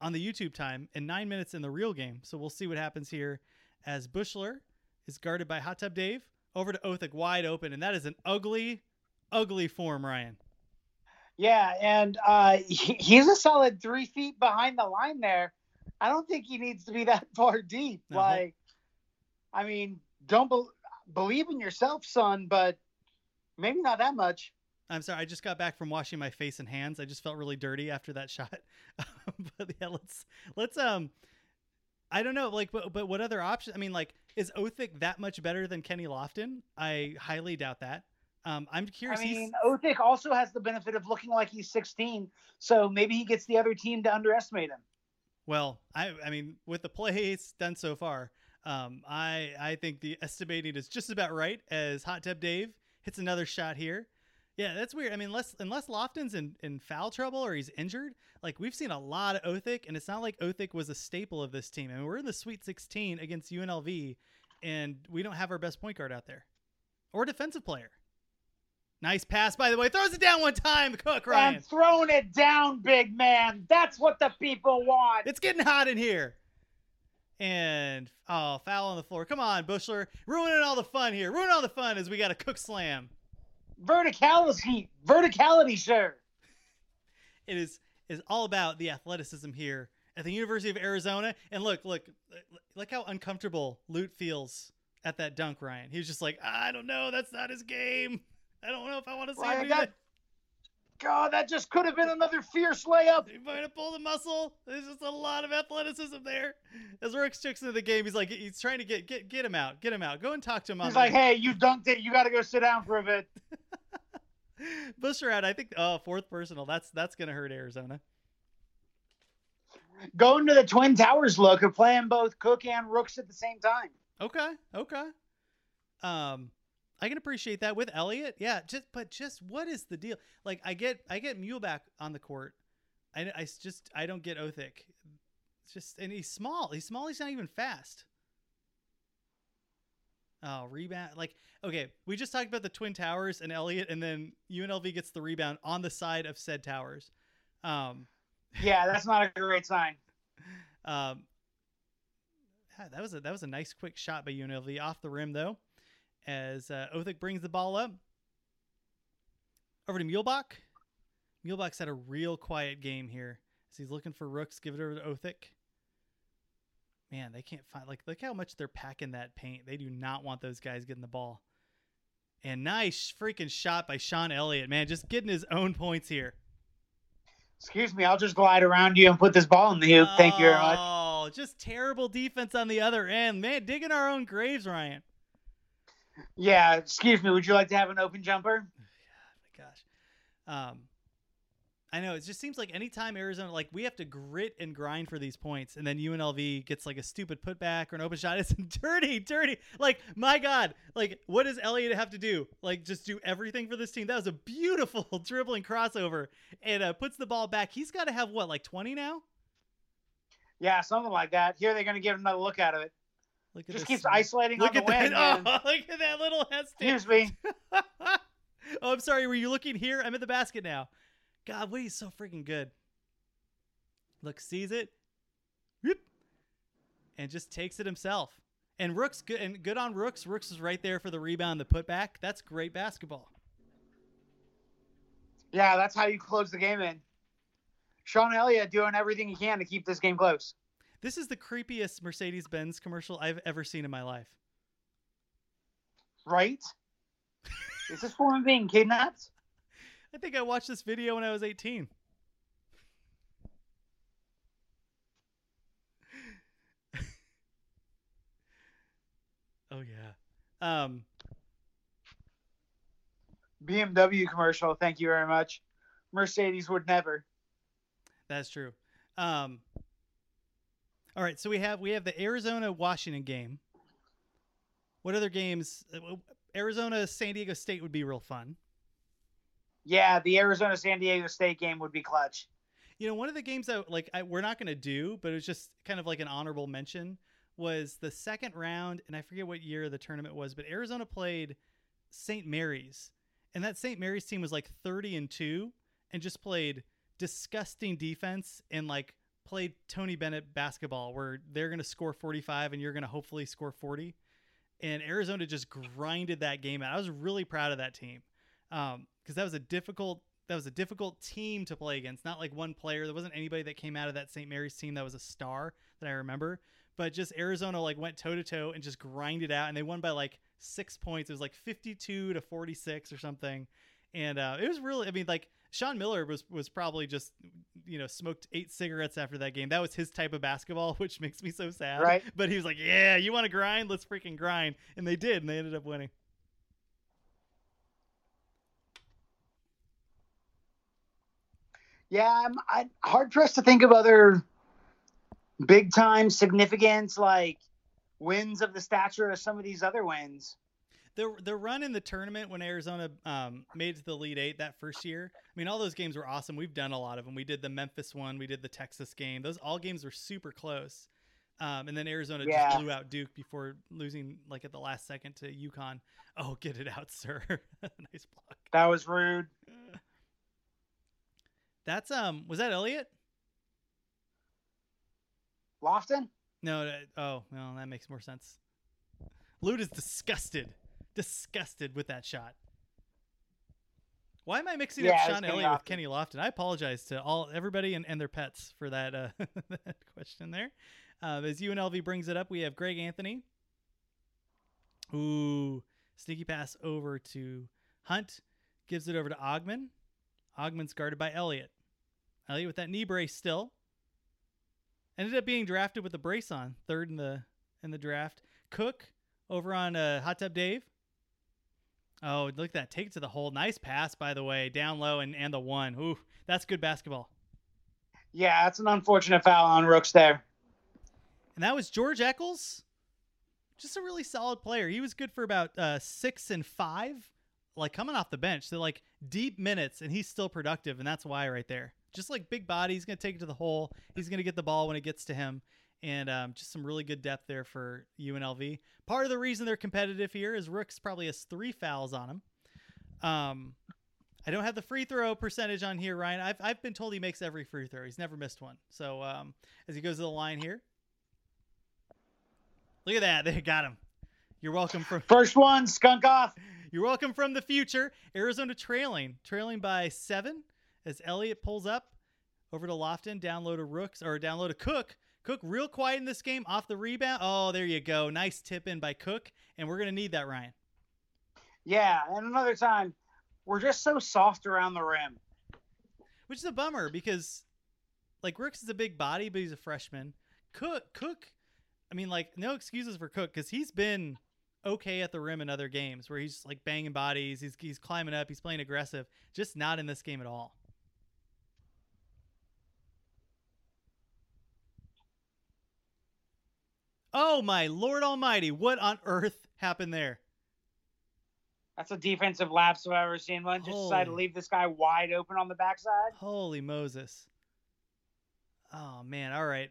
on the YouTube time and nine minutes in the real game. So we'll see what happens here as Buechler is guarded by Hot Tub Dave over to Othick wide open. And that is an ugly, ugly form, Ryan. Yeah, and uh, (laughs) he, he's a solid three feet behind the line there. I don't think he needs to be that (laughs) far deep. No. Like, I mean, don't be- believe in yourself, son, but maybe not that much. I'm sorry, I just got back from washing my face and hands. I just felt really dirty after that (laughs) shot. but yeah, let's let's um I don't know, like but but what other option I mean like is Othick that much better than Kenny Lofton? I highly doubt that. Um I'm curious I he's- mean, Othick also has the benefit of looking like he's 16, so maybe he gets the other team to underestimate him. Well, I I mean, with the plays done so far, um, I I think the estimating is just about right. As Hot Tub Dave hits another shot here, yeah, that's weird. I mean, unless unless Lofton's in, in foul trouble or he's injured, like we've seen a lot of Othick, and it's not like Othick was a staple of this team. I mean, we're in the Sweet 16 against UNLV, and we don't have our best point guard out there or defensive player. Nice pass, by the way. Throws it down one time. Cook Ryan. And throwing it down, big man. That's what the people want. It's getting hot in here. And oh, foul on the floor. Come on, Buechler. Ruining all the fun here. Ruining all the fun as we got a cook slam. Verticality, verticality, sir. It is is all about the athleticism here at the University of Arizona. And look, look, look how uncomfortable Lute feels at that dunk, Ryan. He was just like, I don't know, that's not his game. I don't know if I want to see Ryan, him do that. God, that just could have been another fierce layup. He might have pulled a muscle. There's just a lot of athleticism there. As Rooks checks into the game, he's like, he's trying to get get get him out, get him out. Go and talk to him. He's like, hey, you dunked it. You got to go sit down for a bit. (laughs) Buechler out. I think. Oh, fourth personal. That's that's gonna hurt Arizona. Going to the Twin Towers look of playing both Cook and Rooks at the same time. Okay. Okay. Um, I can appreciate that with Elliott. Yeah. Just but just what is the deal? Like I get I get Muehlebach on the court. i just I don't get Othick. It's just and he's small. He's small. He's not even fast. Oh, rebound. Like, okay, we just talked about the Twin Towers and Elliott, and then UNLV gets the rebound on the side of said towers. Um, Yeah, that's not a great sign. (laughs) um, that was a that was a nice quick shot by UNLV off the rim though, as uh, Othick brings the ball up over to Muehlebach. Muehlebach's had a real quiet game here as he's looking for rooks. Give it over to Othick. Man, they can't find like look how much they're packing that paint. They do not want those guys getting the ball. And nice freaking shot by Sean Elliott, man, just getting his own points here. Excuse me, I'll just glide around you and put this ball in the hoop. Thank you very much. Oh, just terrible defense on the other end. Man, digging our own graves, Ryan. Yeah, excuse me. Would you like to have an open jumper? my gosh. Um, I know it just seems like anytime Arizona, like we have to grit and grind for these points, and then UNLV gets like a stupid putback or an open shot. (laughs) It's dirty, dirty. Like my God, like what does Elliott have to do? Like just do everything for this team. That was a beautiful (laughs) dribbling crossover, and uh, puts the ball back. He's got to have what, like twenty now? Yeah, something like that. Here they're going to give another look out of it. Look at Just keeps isolating Look on the at wing. that. Oh, (laughs) look at that little hesitate. Excuse me. (laughs) oh, I'm sorry. Were you looking here? I'm at the basket now. God, Woody's so freaking good. Look, sees it, whoop, and just takes it himself. And Rooks good and good on Rooks. Rooks is right there for the rebound, the putback. That's great basketball. Yeah, that's how you close the game in. Sean Elliott doing everything he can to keep this game close. This is the creepiest Mercedes Benz commercial I've ever seen in my life. Right? (laughs) Is this woman being kidnapped? I think I watched this video when I was 18. (laughs) oh yeah. Um BMW commercial. Thank you very much. Mercedes would never. That's true. Um, all right, so we have we have the Arizona Washington game. What other games? uh, Arizona San Diego State would be real fun. Yeah, the Arizona San Diego State game would be clutch. You know, one of the games that like I, we're not going to do, but it was just kind of like an honorable mention was the second round, and I forget what year the tournament was, but Arizona played St. Mary's, and that St. Mary's team was like thirty and two, and just played disgusting defense and like played Tony Bennett basketball, where they're going to score forty five and you're going to hopefully score forty, and Arizona just grinded that game out. I was really proud of that team because that was a difficult that was a difficult team to play against. Not like one player. There wasn't anybody that came out of that St. Mary's team that was a star that I remember. But just Arizona like went toe to toe and just grinded out, and they won by like six points. It was like fifty-two to forty-six or something, and uh, it was really. I mean, like Sean Miller was was probably just you know smoked eight cigarettes after that game. That was his type of basketball, (laughs) which makes me so sad. Right. But he was like, "Yeah, you want to grind? Let's freaking grind," and they did, and they ended up winning. Yeah, I'm I, hard pressed to think of other big time significance like wins of the stature of some of these other wins. The the run in the tournament when Arizona um, made it to the Elite Eight that first year. I mean, all those games were awesome. We've done a lot of them. We did the Memphis one. We did the Texas game. Those all games were super close. Um, and then Arizona Yeah. just blew out Duke before losing like at the last second to UConn. Oh, (laughs) get it out, sir! (laughs) nice block. That was rude. (sighs) That's um, was that Elliott? Lofton? No. that- oh, well, that makes more sense. Lute is disgusted, disgusted with that shot. Why am I mixing Yeah, up Sean Elliott with Kenny Lofton? I apologize to all everybody and, and their pets for that, uh, (laughs) that question there. Uh, as UNLV brings it up, we have Greg Anthony. Ooh, sneaky pass over to Hunt, gives it over to Augmon. Augmon's guarded by Elliott. Elliott with that knee brace still. Ended up being drafted with the brace on, third in the in the draft. Cook over on uh, Hot Tub Dave. Oh, look at that. Take it to the hole. Nice pass, by the way. Down low and, and the one. Ooh, that's good basketball. Yeah, that's an unfortunate foul on Rooks there. And that was George Ackles. Just a really solid player. He was good for about uh, six and five, like coming off the bench. So, like, deep minutes, and he's still productive. And that's why right there. Just like big body. He's going to take it to the hole. He's going to get the ball when it gets to him. And um, just some really good depth there for UNLV. Part of the reason they're competitive here is Rooks probably has three fouls on him. Um, I don't have the free throw percentage on here, Ryan. I've, I've been told he makes every free throw. He's never missed one. So um, as he goes to the line here, look at that. (laughs) They got him. You're welcome from (laughs) First one, skunk off. You're welcome from the future. Arizona trailing, trailing by seven as Elliott pulls up over to Lofton, download a Rooks or download a Cook. Cook real quiet in this game off the rebound. Oh, there you go. Nice tip in by Cook, and we're gonna need that, Ryan. Yeah, and another time, we're just so soft around the rim. which is a bummer because like Rooks is a big body, but he's a freshman. Cook, Cook, I mean, like no excuses for Cook because he's been okay at the rim in other games where he's like banging bodies, he's he's climbing up, he's playing aggressive. Just not in this game at all. Oh my Lord Almighty! What on earth happened there? That's a defensive lapse if I've ever seen one. Just decided to leave this guy wide open on the backside. Holy Moses. Oh man, all right.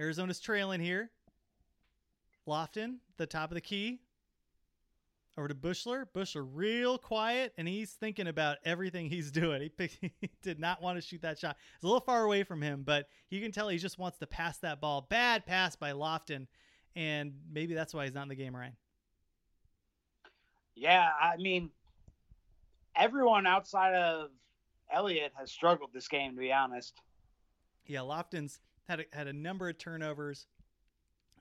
Arizona's trailing here. Lofton, the top of the key. Over to Buechler. Buechler real quiet, and he's thinking about everything he's doing. He, picked, (laughs) he did not want to shoot that shot. It's a little far away from him, but you can tell he just wants to pass that ball. Bad pass by Lofton, and maybe that's why he's not in the game, Ryan. Yeah, I mean, everyone outside of Elliott has struggled this game, to be honest. Yeah, Lofton's had a, had a number of turnovers,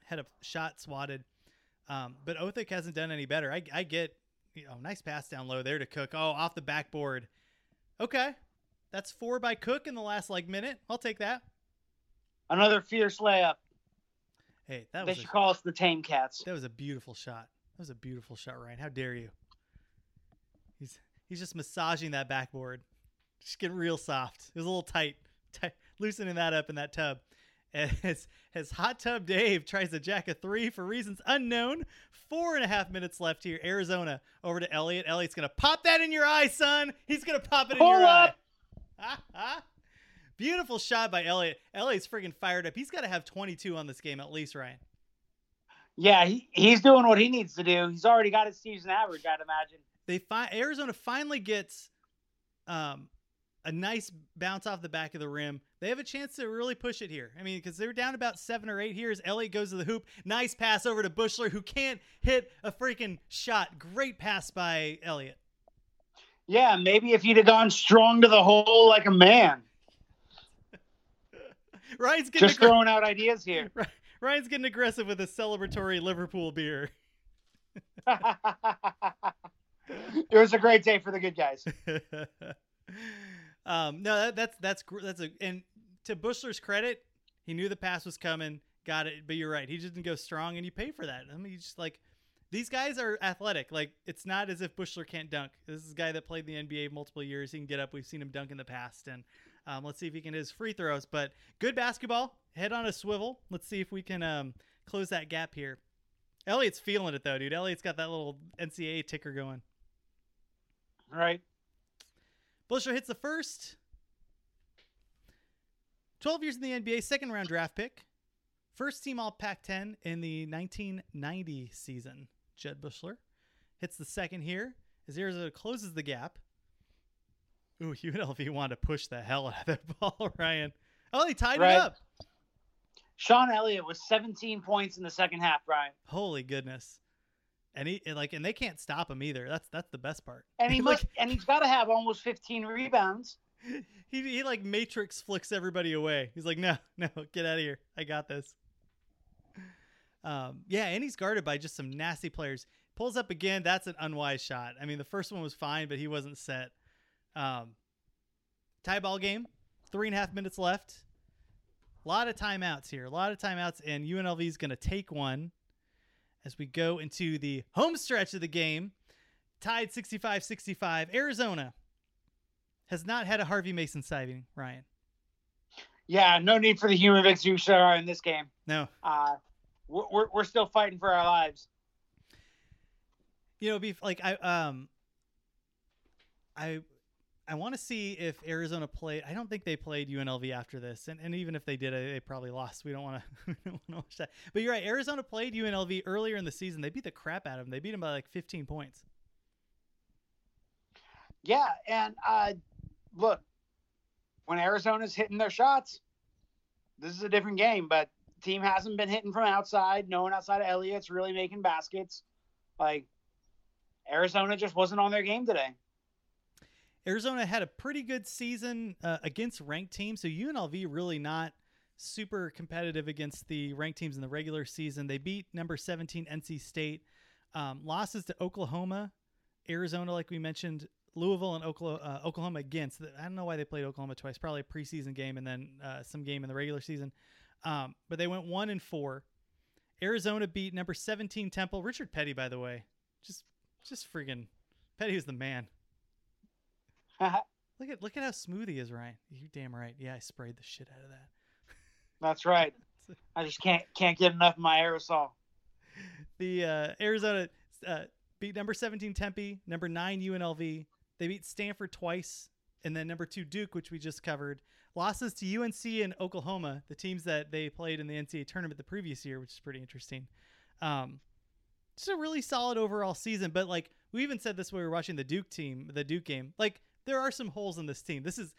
had a shot swatted, um, but Othick hasn't done any better. I, I get, you know, nice pass down low there to Cook. Oh, off the backboard. Okay, that's four by Cook in the last like minute. I'll take that. Another fierce layup. Hey, that They was should a, call us the Tame Cats. that was a beautiful shot. That was a beautiful shot, Ryan. How dare you? He's he's just massaging that backboard, just getting real soft. It was a little tight, tight loosening that up in that tub. As as hot tub Dave tries to jack a three for reasons unknown. Four and a half minutes left here. Arizona over to Elliott. Elliott's gonna pop that in your eye, son. He's gonna pop it in Pull your up. eye. (laughs) Beautiful shot by Elliott. Elliott's freaking fired up. He's got to have 22 on this game at least, Ryan. Yeah, he, he's doing what he needs to do. He's already got his season average, I'd imagine. they fi- Arizona finally gets um, a nice bounce off the back of the rim. They have a chance to really push it here. I mean, because they're down about seven or eight here as Elliott goes to the hoop. Nice pass over to Buechler, who can't hit a freaking shot. Great pass by Elliott. Yeah, maybe if he'd have gone strong to the hole like a man. (laughs) Ryan's getting Just aggr- throwing out ideas here. (laughs) Ryan's getting aggressive with a celebratory Liverpool beer. (laughs) it was a great day for the good guys. Um, no, that, that's that's that's a and to Buechler's credit, he knew the pass was coming, got it. But you're right, he didn't go strong, and you pay for that. I mean, you just like these guys are athletic. Like it's not as if Buechler can't dunk. This is a guy that played the NBA multiple years. He can get up. We've seen him dunk in the past, and um, let's see if he can hit his free throws. But good basketball, head on a swivel. Let's see if we can um, close that gap here. Elliott's feeling it though, dude. Elliott's got that little NCAA ticker going. Right. Buechler hits the first. 12 years in the NBA, second round draft pick. First team all Pac 10 in the 1990 season. Jud Buechler hits the second here as Arizona closes the gap. Ooh, (laughs) UNLV wanted to push the hell out of that (laughs) ball, Ryan. Oh, they tied Right. it up. Sean Elliott was 17 points in the second half, Brian. Holy goodness. And he like and they can't stop him either. That's that's the best part. And he (laughs) like must, and he's got to have almost 15 rebounds. (laughs) he, he like matrix flicks everybody away. He's like, no, no, get out of here. I got this. Um, yeah, and he's guarded by just some nasty players. Pulls up again. That's an unwise shot. I mean, the first one was fine, but he wasn't set. Um, tie ball game. Three and a half minutes left. A lot of timeouts here. A lot of timeouts, and UNLV is going to take one as we go into the home stretch of the game. Tied 65 65. Arizona has not had a Harvey Mason sighting, Ryan. Yeah, no need for the human victory in this game. No. Uh, we're, we're, we're still fighting for our lives. You know, be like I um I I want to see if Arizona played. I don't think they played UNLV after this, and, and even if they did, they probably lost. We don't want (laughs) to watch that. But you're right. Arizona played UNLV earlier in the season. They beat the crap out of them. They beat them by like 15 points. Yeah, and uh, look, when Arizona's hitting their shots, this is a different game. But team hasn't been hitting from outside. No one outside of Elliott's really making baskets. Like Arizona just wasn't on their game today. Arizona had a pretty good season uh, against ranked teams, so UNLV really not super competitive against the ranked teams in the regular season. They beat number 17 NC State. Um, losses to Oklahoma, Arizona, like we mentioned, Louisville and Oklahoma, uh, Oklahoma against. I don't know why they played Oklahoma twice. Probably a preseason game and then uh, some game in the regular season. Um, but they went one and four. Arizona beat number 17 Temple. Richard Petty, by the way, just just friggin' Petty was the man. Look at look at how smooth he is, Ryan. You damn right. Yeah, I sprayed the shit out of that. That's right. (laughs) I just can't can't get enough of my aerosol. The uh, Arizona uh, beat number 17 Temple, number 9 UNLV. They beat Stanford twice, and then number 2 Duke, which we just covered. Losses to UNC and Oklahoma, the teams that they played in the NCAA tournament the previous year, which is pretty interesting. Um, just a really solid overall season. But like we even said this when we were watching the Duke team, the Duke game. Like there are some holes in this team. This is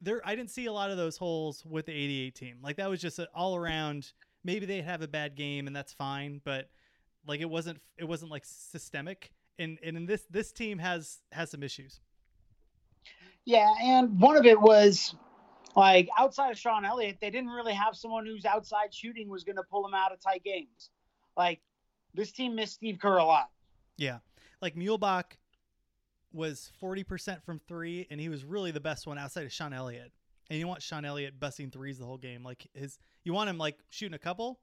there. I didn't see a lot of those holes with the '88 team. Like that was just an all around. Maybe they have a bad game and that's fine, but like it wasn't. It wasn't like systemic. And and in this this team has has some issues. Yeah, and one of it was like outside of Sean Elliott, they didn't really have someone whose outside shooting was going to pull them out of tight games. Like this team missed Steve Kerr a lot. Yeah. Like Muehlebach was 40% from three, and he was really the best one outside of Sean Elliott. And you want Sean Elliott busting threes the whole game. Like his, you want him like shooting a couple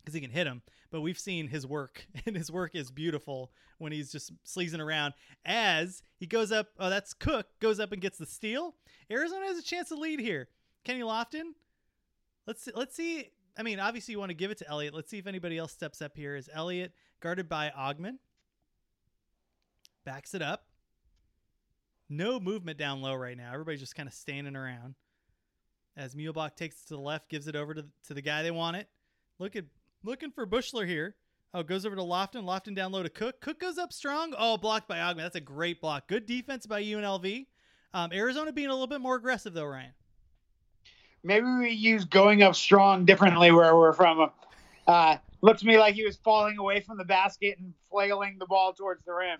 because he can hit them. But we've seen his work, (laughs) and his work is beautiful when he's just sleazing around. As he goes up, oh, that's Cook goes up and gets the steal. Arizona has a chance to lead here. Kenny Lofton. Let's see, let's see. I mean, obviously you want to give it to Elliott. Let's see if anybody else steps up here. Is Elliott guarded by Augmon? Backs it up. No movement down low right now. Everybody's just kind of standing around. As Muehlebach takes it to the left, gives it over to, to the guy they want it. Look at looking for Buechler here. Oh, goes over to Lofton. Lofton down low to Cook. Cook goes up strong. Oh, blocked by Augmon. That's a great block. Good defense by UNLV. Um, Arizona being a little bit more aggressive though, Ryan. Maybe we use going up strong differently where we're from. Uh, looked to me like he was falling away from the basket and flailing the ball towards the rim.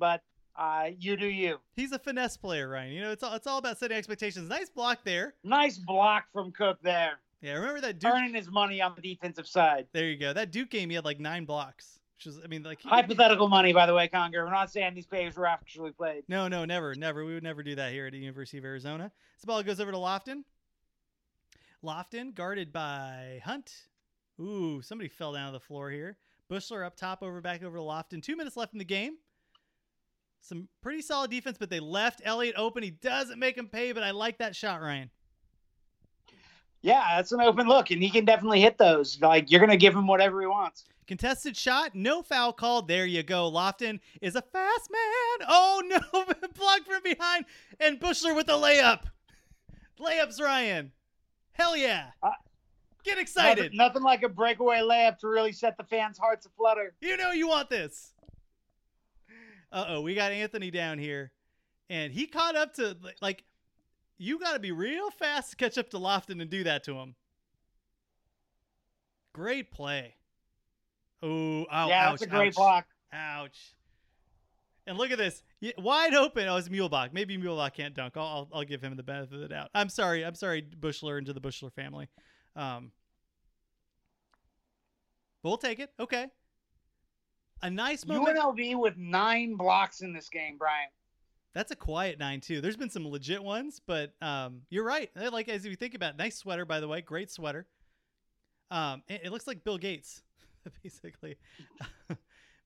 But uh, you do you. He's a finesse player, Ryan. You know, it's all it's all about setting expectations. Nice block there. Nice block from Cook there. Yeah, remember that Duke earning his money on the defensive side. There you go. That Duke game, he had like nine blocks, which is, I mean, like hypothetical money, by the way, Conger. We're not saying these players were actually played. No, no, never, never. We would never do that here at the University of Arizona. This ball goes over to Lofton. Lofton guarded by Hunt. Ooh, somebody fell down to the floor here. Buechler up top, over back over to Lofton. Two minutes left in the game. Some pretty solid defense, but they left Elliott open. He doesn't make him pay, but I like that shot, Ryan. Yeah, that's an open look, and he can definitely hit those. Like you're gonna give him whatever he wants. Contested shot, no foul called. There you go. Lofton is a fast man. Oh (laughs) no, blocked from behind, and Buechler with a layup. Layups, Ryan. Hell yeah. Uh, Get excited. Nothing, nothing, like a breakaway layup to really set the fans' hearts aflutter. You know you want this. Uh oh, we got Anthony down here, and he caught up to like you got to be real fast to catch up to Lofton and do that to him. Great play. Ooh, ow, yeah, ouch, that's a great ouch, block. Ouch. And look at this, wide open. Oh, it's Muehlebach. Maybe Muehlebach can't dunk. I'll, I'll, I'll give him the benefit of the doubt. I'm sorry. I'm sorry, Buechler and to the Buechler family. Um, but we'll take it. Okay. A nice moment. UNLV with nine blocks in this game, Brian. That's a quiet nine too. There's been some legit ones, but um, you're right. Like as you think about, it, nice sweater by the way, great sweater. Um, it, it looks like Bill Gates, (laughs) basically. (laughs)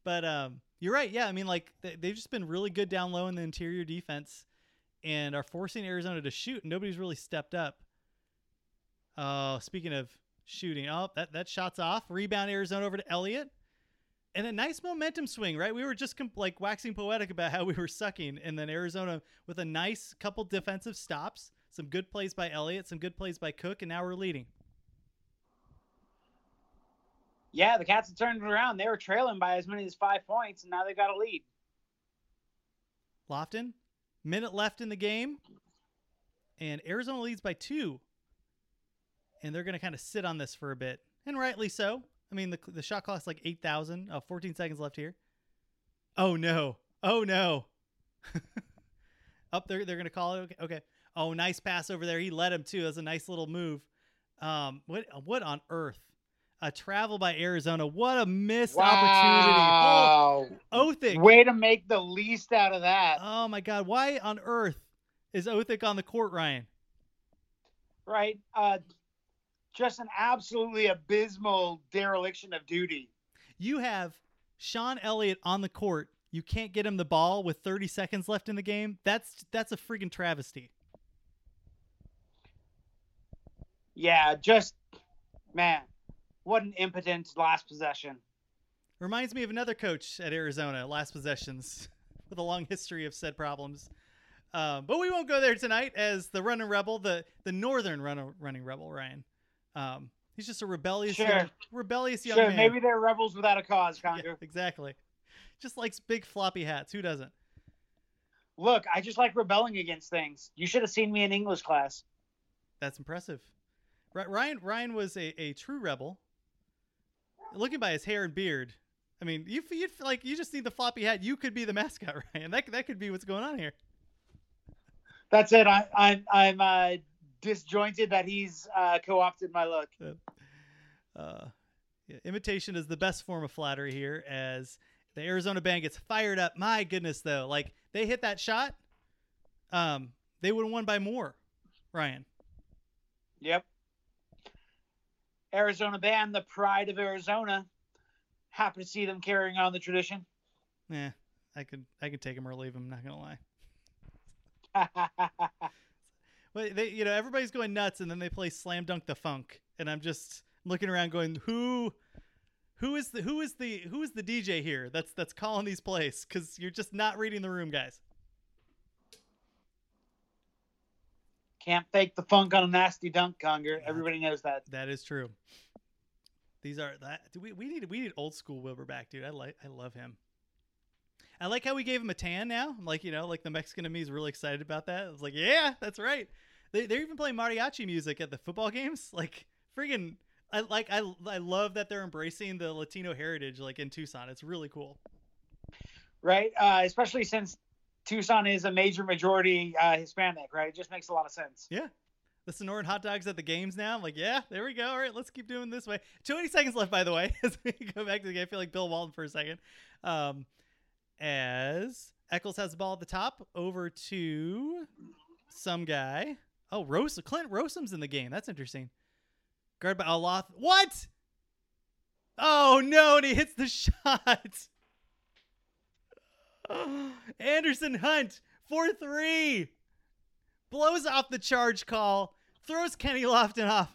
but um, you're right. Yeah, I mean, like they, they've just been really good down low in the interior defense, and are forcing Arizona to shoot. And nobody's really stepped up. Oh, speaking of shooting, oh that that shot's off. Rebound Arizona over to Elliott and a nice momentum swing, right? We were just comp- like waxing poetic about how we were sucking, and then Arizona with a nice couple defensive stops, some good plays by Elliott, some good plays by Cook, and now we're leading. Yeah, the Cats have turned it around. They were trailing by as many as five points, and now they've got a lead. Lofton, minute left in the game, and Arizona leads by two, and they're going to kind of sit on this for a bit, and rightly so. I mean, the the shot clock's like 8,000. Oh, 14 seconds left here. Oh, no. Oh, no. (laughs) Up there, they're going to call it. Okay. okay. Oh, nice pass over there. He led him, too. That's a nice little move. Um, what what on earth? A travel by Arizona. What a missed wow. opportunity. Oh, Othick. Way to make the least out of that. Oh, my God. Why on earth is Othick on the court, Ryan? Right. Uh, just an absolutely abysmal dereliction of duty. You have Sean Elliott on the court. You can't get him the ball with 30 seconds left in the game. That's that's a freaking travesty. Yeah, just man, what an impotent last possession. Reminds me of another coach at Arizona, last possessions, (laughs) with a long history of said problems. Um, but we won't go there tonight as the running rebel, the the northern run, running rebel, Ryan. Um, He's just a rebellious, Sure. young, rebellious young Sure, man. maybe they're rebels without a cause, Yeah, exactly. Just likes big floppy hats. Who doesn't? Look, I just like rebelling against things. You should have seen me in English class. That's impressive. Ryan Ryan was a, a true rebel. Looking by his hair and beard, I mean, you you like you just need the floppy hat. You could be the mascot, (laughs) Ryan. That that could be what's going on here. That's it. I, I'm I'm uh, disjointed that he's uh, co-opted my look. Uh, yeah, imitation is the best form of flattery here. As the Arizona band gets fired up. My goodness, though, like they hit that shot, um, they would have won by more. Ryan. Yep. Arizona band, the pride of Arizona. Happy to see them carrying on the tradition. Yeah, I could I could take him or leave him. Not gonna lie. (laughs) But they, you know, everybody's going nuts, and then they play "Slam Dunk the Funk," and I'm just looking around, going, "Who, who is the who is the who is the DJ here? That's that's calling these plays because you're just not reading the room, guys." Can't fake the funk on a nasty dunk, Conger. Everybody knows that. That is true. These are that do we we need we need old school Wilbur back, dude. I like I love him. I like how we gave him a tan now. I'm like, you know, like the Mexican to me is really excited about that. I was like, yeah, that's right. They they're even playing mariachi music at the football games. (laughs) Like friggin' I like I I love that they're embracing the Latino heritage like in Tucson. It's really cool. Right? Uh, especially since Tucson is a major majority uh, Hispanic, right? It just makes a lot of sense. Yeah. The Sonoran hot dogs at the games now. I'm like, yeah, there we go. All right, let's keep doing this way. 20 seconds left, by the way, (laughs) as we go back to the game. I feel like Bill Walton for a second. Um, as Ackles has the ball at the top, over to some guy. Oh, Rose, Clint Rosum's in the game. That's interesting. Guard by Aloth. What? Oh no! And he hits the (laughs) shot. (gasps) Anderson Hunt four three blows off the charge call, throws Kenny Lofton off,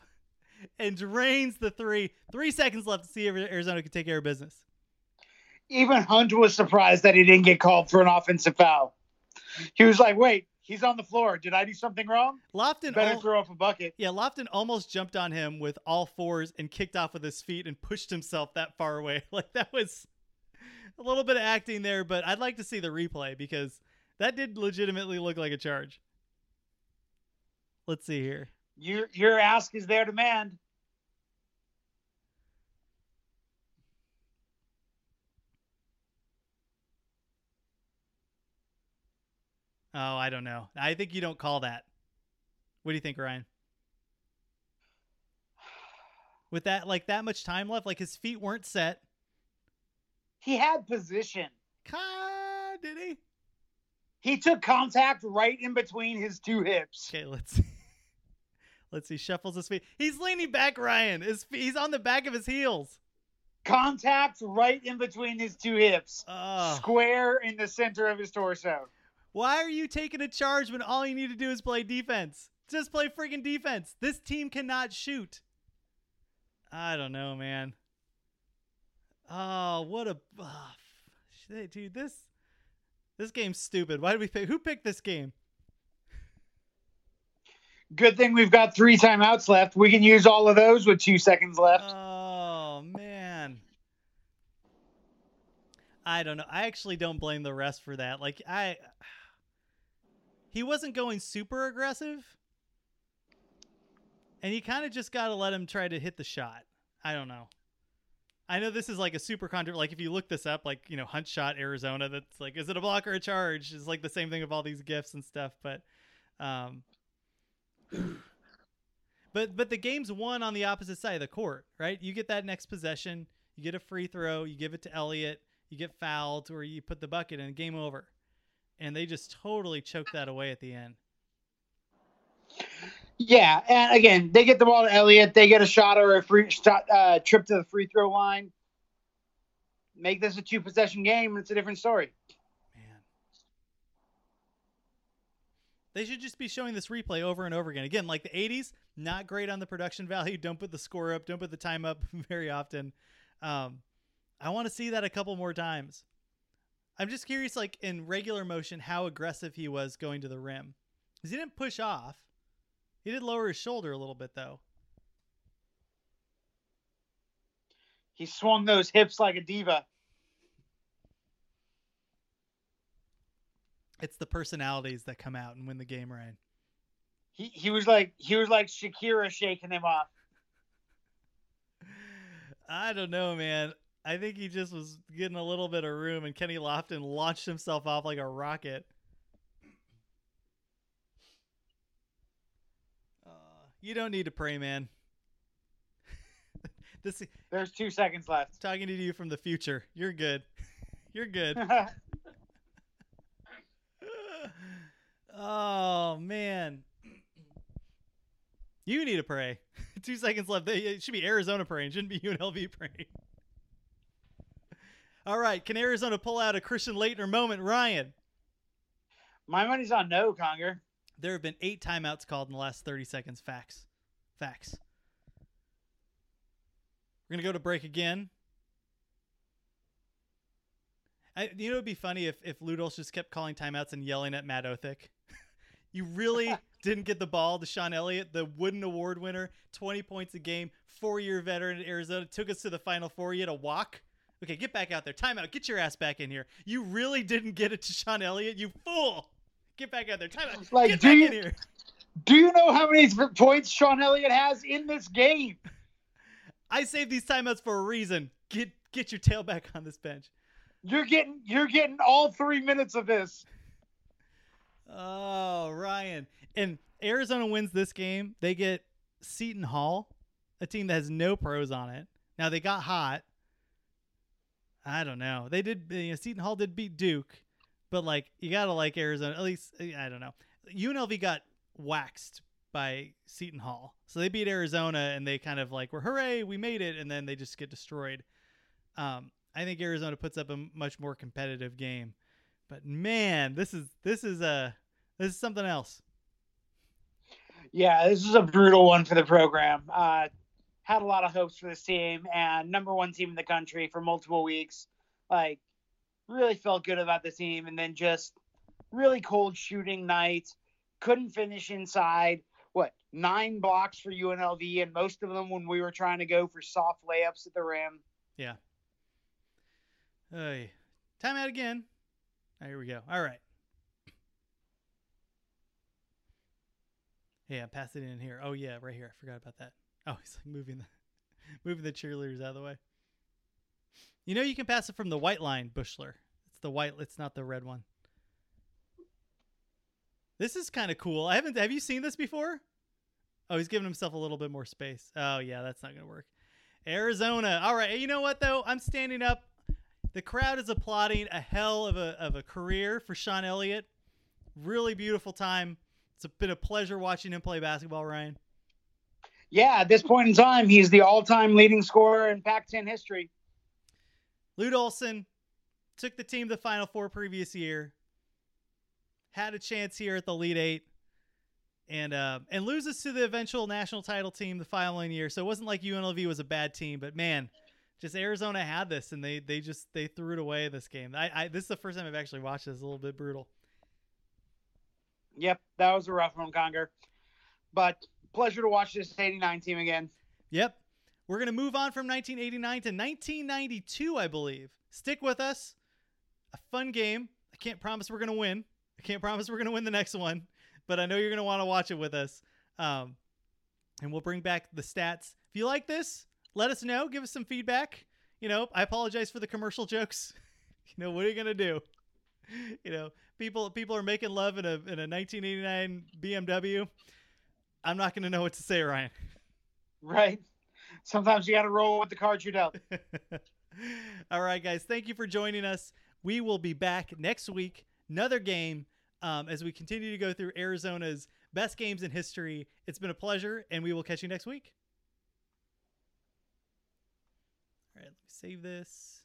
and drains the three. Three seconds left to see if Arizona can take care of business. Even Hunt was surprised that he didn't get called for an offensive foul. He was like, "Wait, he's on the floor. Did I do something wrong? Lofton better al- throw up a bucket." Yeah, Lofton almost jumped on him with all fours and kicked off with his feet and pushed himself that far away. (laughs) Like that was a little bit of acting there, but I'd like to see the replay because that did legitimately look like a charge. Let's see here. Your your ask is their demand. Oh, I don't know. I think you don't call that. What do you think, Ryan? With that, like that much time left, like his feet weren't set. He had position. Ka- did he? He took contact right in between his two hips. Okay, let's see. (laughs) Let's see. Shuffles his feet. He's leaning back, Ryan. His fe- he's on the back of his heels. Contact right in between his two hips. Oh. Square in the center of his torso. Why are you taking a charge when all you need to do is play defense? Just play freaking defense. This team cannot shoot. I don't know, man. Oh, what a oh, shit, dude. This this game's stupid. Why did we pick? Who picked this game? Good thing we've got three timeouts left. We can use all of those with two seconds left. Oh man. I don't know. I actually don't blame the rest for that. Like I he wasn't going super aggressive. And you kind of just got to let him try to hit the shot. I don't know. I know this is like a super contra like if you look this up like, you know, Hunt shot Arizona that's like is it a block or a charge? It's like the same thing of all these gifts and stuff, but um (coughs) but but the game's won on the opposite side of the court, right? You get that next possession, you get a free throw, you give it to Elliott, you get fouled, or you put the bucket in, game over. And they just totally choke that away at the end. Yeah, and again, they get the ball to Elliott. They get a shot or a free shot, uh, trip to the free throw line. Make this a two possession game, and it's a different story. Man, they should just be showing this replay over and over again. Again, like the 80s, not great on the production value. Don't put the score up, don't put the time up (laughs) very often. Um, I want to see that a couple more times. I'm just curious, like in regular motion, how aggressive he was going to the rim. Because he didn't push off. He did lower his shoulder a little bit, though. He swung those hips like a diva. It's the personalities that come out and win the game, Ryan. He he was like he was like Shakira shaking him off. (laughs) I don't know, man. I think he just was getting a little bit of room, and Kenny Lofton launched himself off like a rocket. Uh, you don't need to pray, man. (laughs) this There's two seconds left. talking to you from the future. You're good. (laughs) You're good. (laughs) oh man. You need to pray. Two seconds left. It should be Arizona praying. It shouldn't be UNLV praying. All right. Can Arizona pull out a Christian Laettner moment, Ryan? My money's on no, Conger. There have been eight timeouts called in the last 30 seconds. Facts. Facts. We're going to go to break again. I, you know, it'd be funny if, if Ludolf just kept calling timeouts and yelling at Matt Othick. (laughs) you really (laughs) didn't get the ball to Sean Elliott, the Wooden Award winner, 20 points a game, four year veteran at Arizona, took us to the Final Four. You had a walk. Okay, get back out there. Timeout. Get your ass back in here. You really didn't get it to Sean Elliott, you fool. Get back out there. Timeout. Like, get do back you- in here. Do you know how many points Sean Elliott has in this game? (laughs) I saved these timeouts for a reason. Get get your tail back on this bench. You're getting you're getting all three minutes of this. Oh, Ryan. And Arizona wins this game. They get Seton Hall, a team that has no pros on it. Now they got hot. I don't know. They did. You know, Seton Hall did beat Duke, but like you gotta like Arizona. At least I don't know. UNLV got waxed by Seton Hall, so they beat Arizona, and they kind of like were hooray, we made it, and then they just get destroyed. Um, I think Arizona puts up a much more competitive game, but man, this is this is a this is something else. Yeah, this is a brutal one for the program. Uh, had a lot of hopes for this team and number one team in the country for multiple weeks. Like, really felt good about the team, and then just really cold shooting night. Couldn't finish inside. What nine blocks for UNLV, and most of them when we were trying to go for soft layups at the rim. Yeah. Hey, timeout again. Oh, here we go. All right. Yeah, pass it in here. Oh yeah, right here. I forgot about that. Oh, (laughs) he's like moving the (laughs) moving the cheerleaders out of the way. You know you can pass it from the white line, Buechler. It's the white. It's not the red one. This is kind of cool. I haven't. Have you seen this before? Oh, he's giving himself a little bit more space. Oh yeah, that's not gonna work. Arizona. All right. You know what though? I'm standing up. The crowd is applauding a hell of a of a career for Sean Elliott. Really beautiful time. It's been a pleasure watching him play basketball, Ryan. Yeah, at this point in time, he's the all-time leading scorer in Pac-10 history. Lute Olson took the team to the Final Four previous year. Had a chance here at the Elite Eight, and uh, and loses to the eventual national title team the following year. So it wasn't like UNLV was a bad team, but man, just Arizona had this, and they they just they threw it away this game. I, I this is the first time I've actually watched this. It's a little bit brutal. Yep, that was a rough one, Conger. But pleasure to watch this 89 team again. Yep. We're going to move on from 1989 to 1992, I believe. Stick with us. A fun game. I can't promise we're going to win. I can't promise we're going to win the next one, but I know you're going to want to watch it with us. Um, and we'll bring back the stats. If you like this, let us know. Give us some feedback. You know, I apologize for the commercial jokes. (laughs) you know, what are you going to do? (laughs) You know, people people are making love in a in a 1989 BMW. I'm not going to know what to say, Ryan. Right. Sometimes you got to roll with the cards you're dealt. (laughs) All right, guys. Thank you for joining us. We will be back next week. Another game um, as we continue to go through Arizona's best games in history. It's been a pleasure, and we will catch you next week. All right, let me save this.